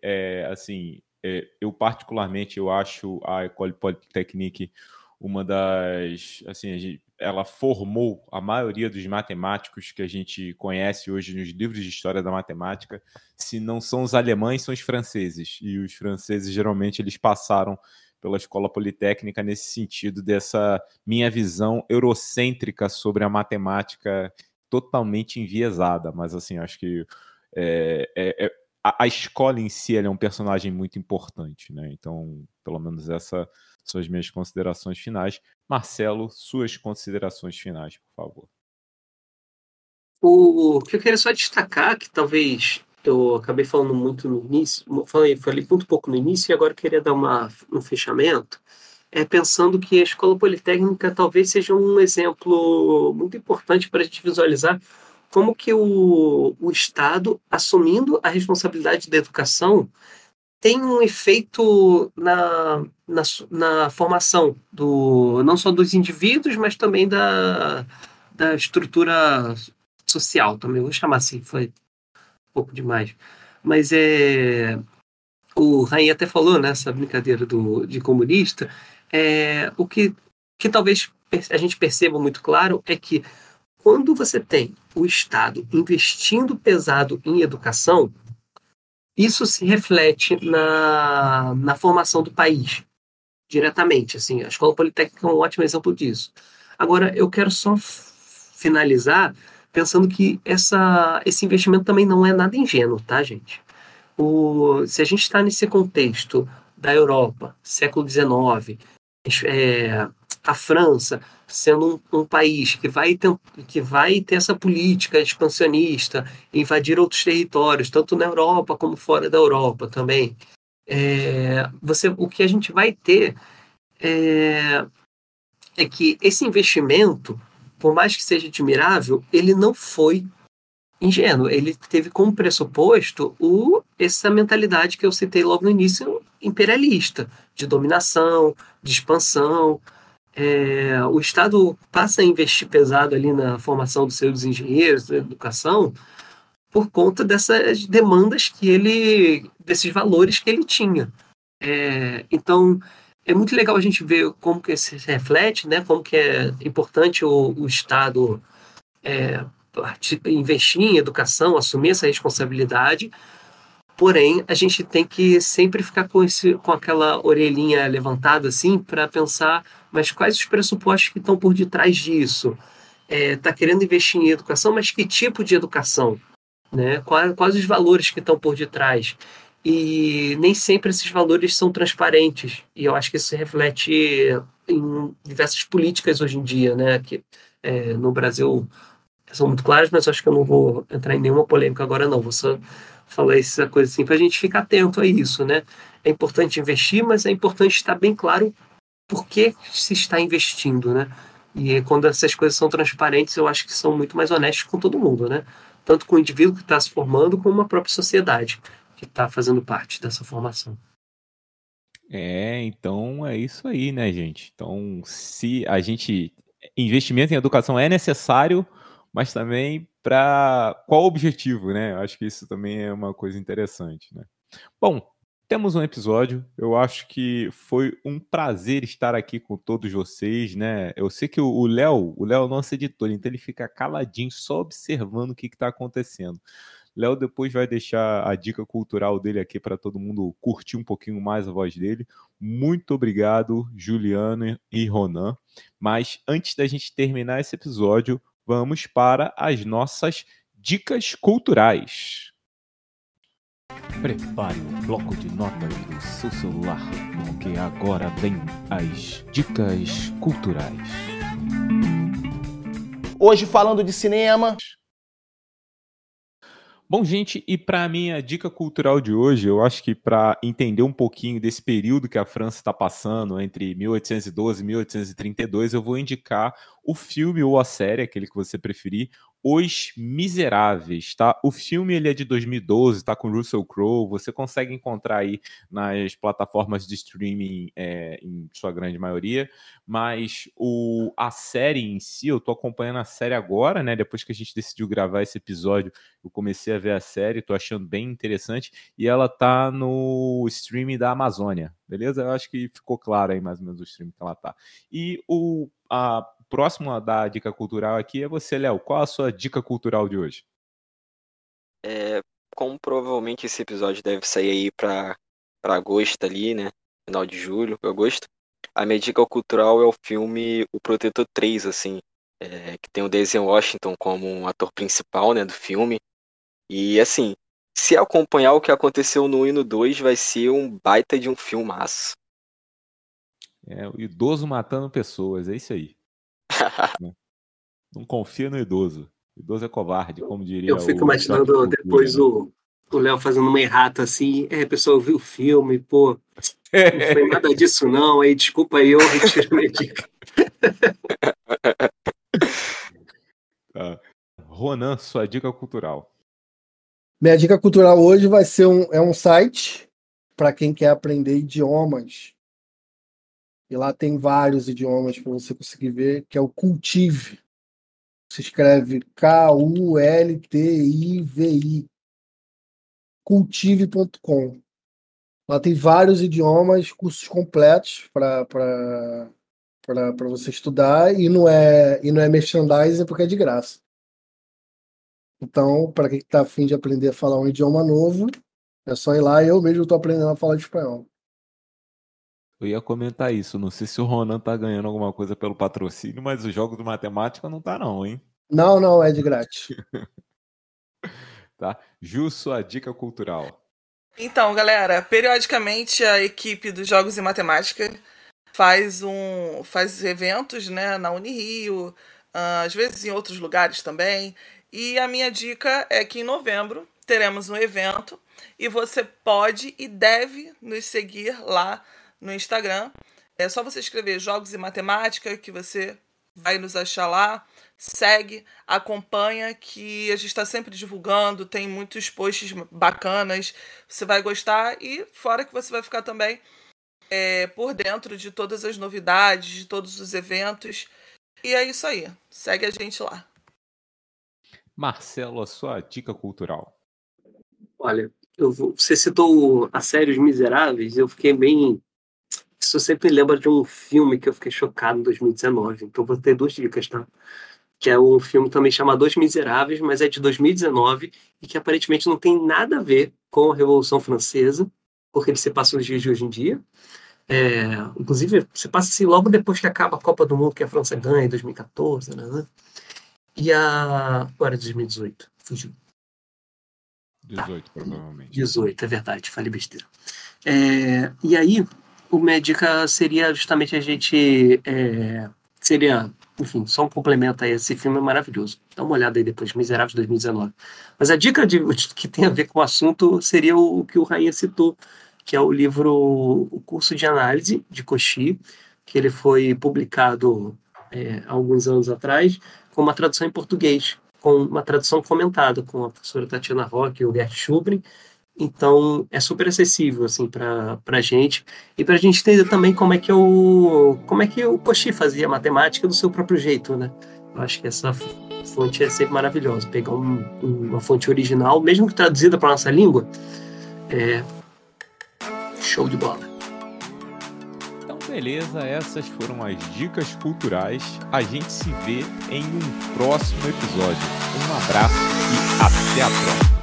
é, assim, é, eu particularmente eu acho a École Polytechnique uma das, assim, ela formou a maioria dos matemáticos que a gente conhece hoje nos livros de história da matemática. Se não são os alemães, são os franceses. E os franceses geralmente eles passaram pela escola politécnica nesse sentido dessa minha visão eurocêntrica sobre a matemática totalmente enviesada, mas assim acho que é, é, é a, a, escola em si é um personagem muito importante, né? Então, pelo menos essas são as minhas considerações finais. Marcelo, suas considerações finais, por favor. O que eu queria só destacar, que talvez eu acabei falando muito no início, falei, falei muito pouco no início e agora queria dar uma, um fechamento, é pensando que a escola politécnica talvez seja um exemplo muito importante para a gente visualizar como que o, o Estado, assumindo a responsabilidade da educação, tem um efeito na, na, na, formação do não só dos indivíduos, mas também da, da estrutura social também. Vou chamar assim, foi um pouco demais. Mas é o Rainha até falou nessa né, brincadeira do, de comunista. É, o que que talvez a gente perceba muito claro é que quando você tem o Estado investindo pesado em educação, isso se reflete na, na formação do país, diretamente. Assim, a Escola Politécnica é um ótimo exemplo disso. Agora, eu quero só finalizar pensando que essa, esse investimento também não é nada ingênuo, tá, gente? O, se a gente está nesse contexto da Europa, século XIX, é, a França sendo um, um, país que vai, ter, que vai ter essa política expansionista, invadir outros territórios, tanto na Europa como fora da Europa também. É, você, o que a gente vai ter é, é que esse investimento, por mais que seja admirável, ele não foi ingênuo. Ele teve como pressuposto o, essa mentalidade que eu citei logo no início, imperialista, de dominação, de expansão. É, o Estado passa a investir pesado ali na formação dos seus engenheiros, da educação, por conta dessas demandas que ele, desses valores que ele tinha. É, então, é muito legal a gente ver como que se reflete, né, como que é importante o, o Estado é, investir em educação, assumir essa responsabilidade, porém a gente tem que sempre ficar com, esse, com aquela orelhinha levantada assim para pensar, mas quais os pressupostos que estão por detrás disso? Está é, tá querendo investir em educação, mas que tipo de educação? Né? Quais, quais os valores que estão por detrás? e nem sempre esses valores são transparentes e eu acho que isso se reflete em diversas políticas hoje em dia, né? Que é, no Brasil são muito claras, mas acho que eu não vou entrar em nenhuma polêmica agora não. Vou só falar essa coisa assim para a gente ficar atento a isso, né? É importante investir, mas é importante estar bem claro por que se está investindo, né? E quando essas coisas são transparentes, eu acho que são muito mais honestos com todo mundo, né? Tanto com o indivíduo que está se formando, como a própria sociedade que está fazendo parte dessa formação. É, então é isso aí, né, gente? Então, se a gente. Investimento em educação é necessário, mas também para qual objetivo, né? Eu acho que isso também é uma coisa interessante, né? Bom, temos um episódio. Eu acho que foi um prazer estar aqui com todos vocês, né? Eu sei que o Léo, o Léo é nosso editor, então ele fica caladinho, só observando o que está acontecendo. Léo depois vai deixar a dica cultural dele aqui para todo mundo curtir um pouquinho mais a voz dele. Muito obrigado, Juliano e Ronan. Mas antes da gente terminar esse episódio, vamos para as nossas dicas culturais. Prepare o bloco de notas do seu celular, porque agora vem as dicas culturais. Hoje falando de cinema, Bom, gente, e para a minha dica cultural de hoje, eu acho que para entender um pouquinho desse período que a França está passando, entre 1812 e 1832, eu vou indicar o filme ou a série, aquele que você preferir, os Miseráveis, tá? O filme ele é de 2012, tá com Russell Crowe, você consegue encontrar aí nas plataformas de streaming é, em sua grande maioria, mas o, a série em si, eu tô acompanhando a série agora, né? Depois que a gente decidiu gravar esse episódio, eu comecei a ver a série, tô achando bem interessante, e ela tá no streaming da Amazônia, beleza? Eu acho que ficou claro aí mais ou menos o streaming que ela tá. E o a próximo da dica cultural aqui é você, Léo. Qual a sua dica cultural de hoje? É, como provavelmente esse episódio deve sair aí para agosto ali, né? Final de julho, agosto. A minha dica cultural é o filme O Protetor 3, assim, é, que tem o Denzel Washington como um ator principal, né, do filme. E assim, se acompanhar o que aconteceu no 1 e no 2, vai ser um baita de um filmaço. É, o idoso matando pessoas, é isso aí. (laughs) Não confia no idoso. O idoso é covarde, como diria Eu fico imaginando depois né? o Léo fazendo uma errata assim, é, a pessoa viu o filme, pô, não foi nada disso não, aí desculpa aí, eu retiro minha dica. Tá. Ronan, sua dica cultural. Minha dica cultural hoje vai ser um, é um site para quem quer aprender idiomas e lá tem vários idiomas para você conseguir ver, que é o Cultive. Se escreve K-U-L-T-I-V-I. Cultive.com. Lá tem vários idiomas, cursos completos para você estudar e não é e não é merchandising porque é de graça. Então, para quem está afim de aprender a falar um idioma novo, é só ir lá. Eu mesmo estou aprendendo a falar espanhol. Eu ia comentar isso. Não sei se o Ronan tá ganhando alguma coisa pelo patrocínio, mas os jogos de matemática não tá, não, hein? Não, não, é de grátis. (laughs) tá? Ju, sua dica cultural. Então, galera, periodicamente a equipe dos Jogos de Matemática faz um faz eventos, né, na Unirio, ah, às vezes em outros lugares também. E a minha dica é que em novembro teremos um evento e você pode e deve nos seguir lá no Instagram. É só você escrever Jogos e Matemática que você vai nos achar lá. Segue, acompanha, que a gente está sempre divulgando, tem muitos posts bacanas, você vai gostar e fora que você vai ficar também é, por dentro de todas as novidades, de todos os eventos. E é isso aí. Segue a gente lá. Marcelo, a sua dica cultural. Olha, vou, você citou a série Os Miseráveis, eu fiquei bem. Isso sempre lembra de um filme que eu fiquei chocado em 2019. Então vou ter duas dicas, tá? Que é um filme também chamado Os Miseráveis, mas é de 2019 e que aparentemente não tem nada a ver com a Revolução Francesa, porque ele se passa nos dias de hoje em dia. É, inclusive, você passa assim logo depois que acaba a Copa do Mundo que a França ganha em 2014, né? E a. Agora 2018. Fugiu. 18, tá. provavelmente. 18, é verdade, falei besteira. É, e aí, o médica seria justamente a gente. É, seria, enfim, só um complemento a esse filme é maravilhoso. Dá uma olhada aí depois, Miseráveis 2019. Mas a dica de, (laughs) que tem a ver com o assunto seria o que o Rainha citou, que é o livro O Curso de Análise, de Cochi, que ele foi publicado é, alguns anos atrás, com uma tradução em português, com uma tradução comentada com a professora Tatiana Roque e o Gert Schubrin. Então, é super acessível assim para a gente e para a gente entender também como é que o como é que o Cochi fazia matemática do seu próprio jeito, né? Eu acho que essa fonte é sempre maravilhosa. Pegar um, uma fonte original, mesmo que traduzida para nossa língua, é show de bola beleza, essas foram as dicas culturais. A gente se vê em um próximo episódio. Um abraço e até a próxima.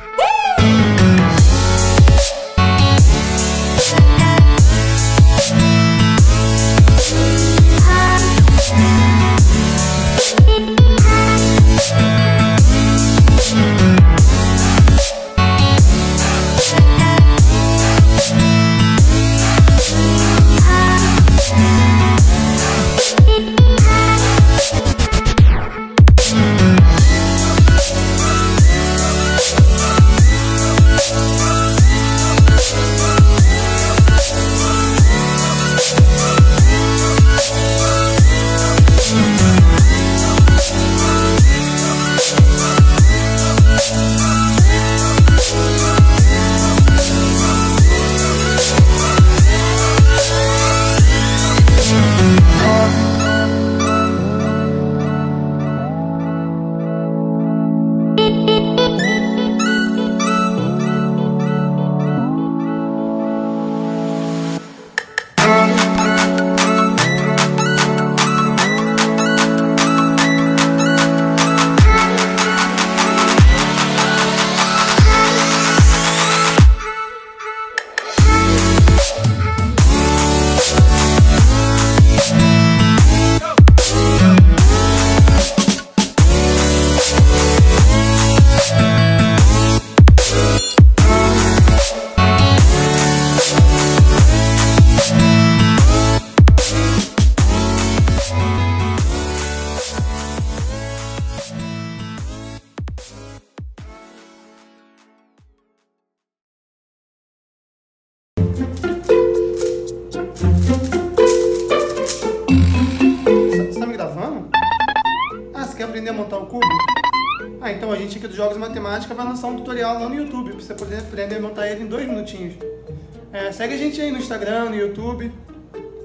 É, segue a gente aí no Instagram, no YouTube,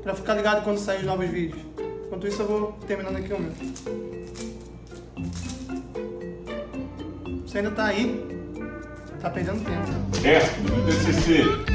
pra ficar ligado quando sair os novos vídeos. Enquanto isso, eu vou terminando aqui o meu. Você ainda tá aí? Tá perdendo tempo. É, do TCC.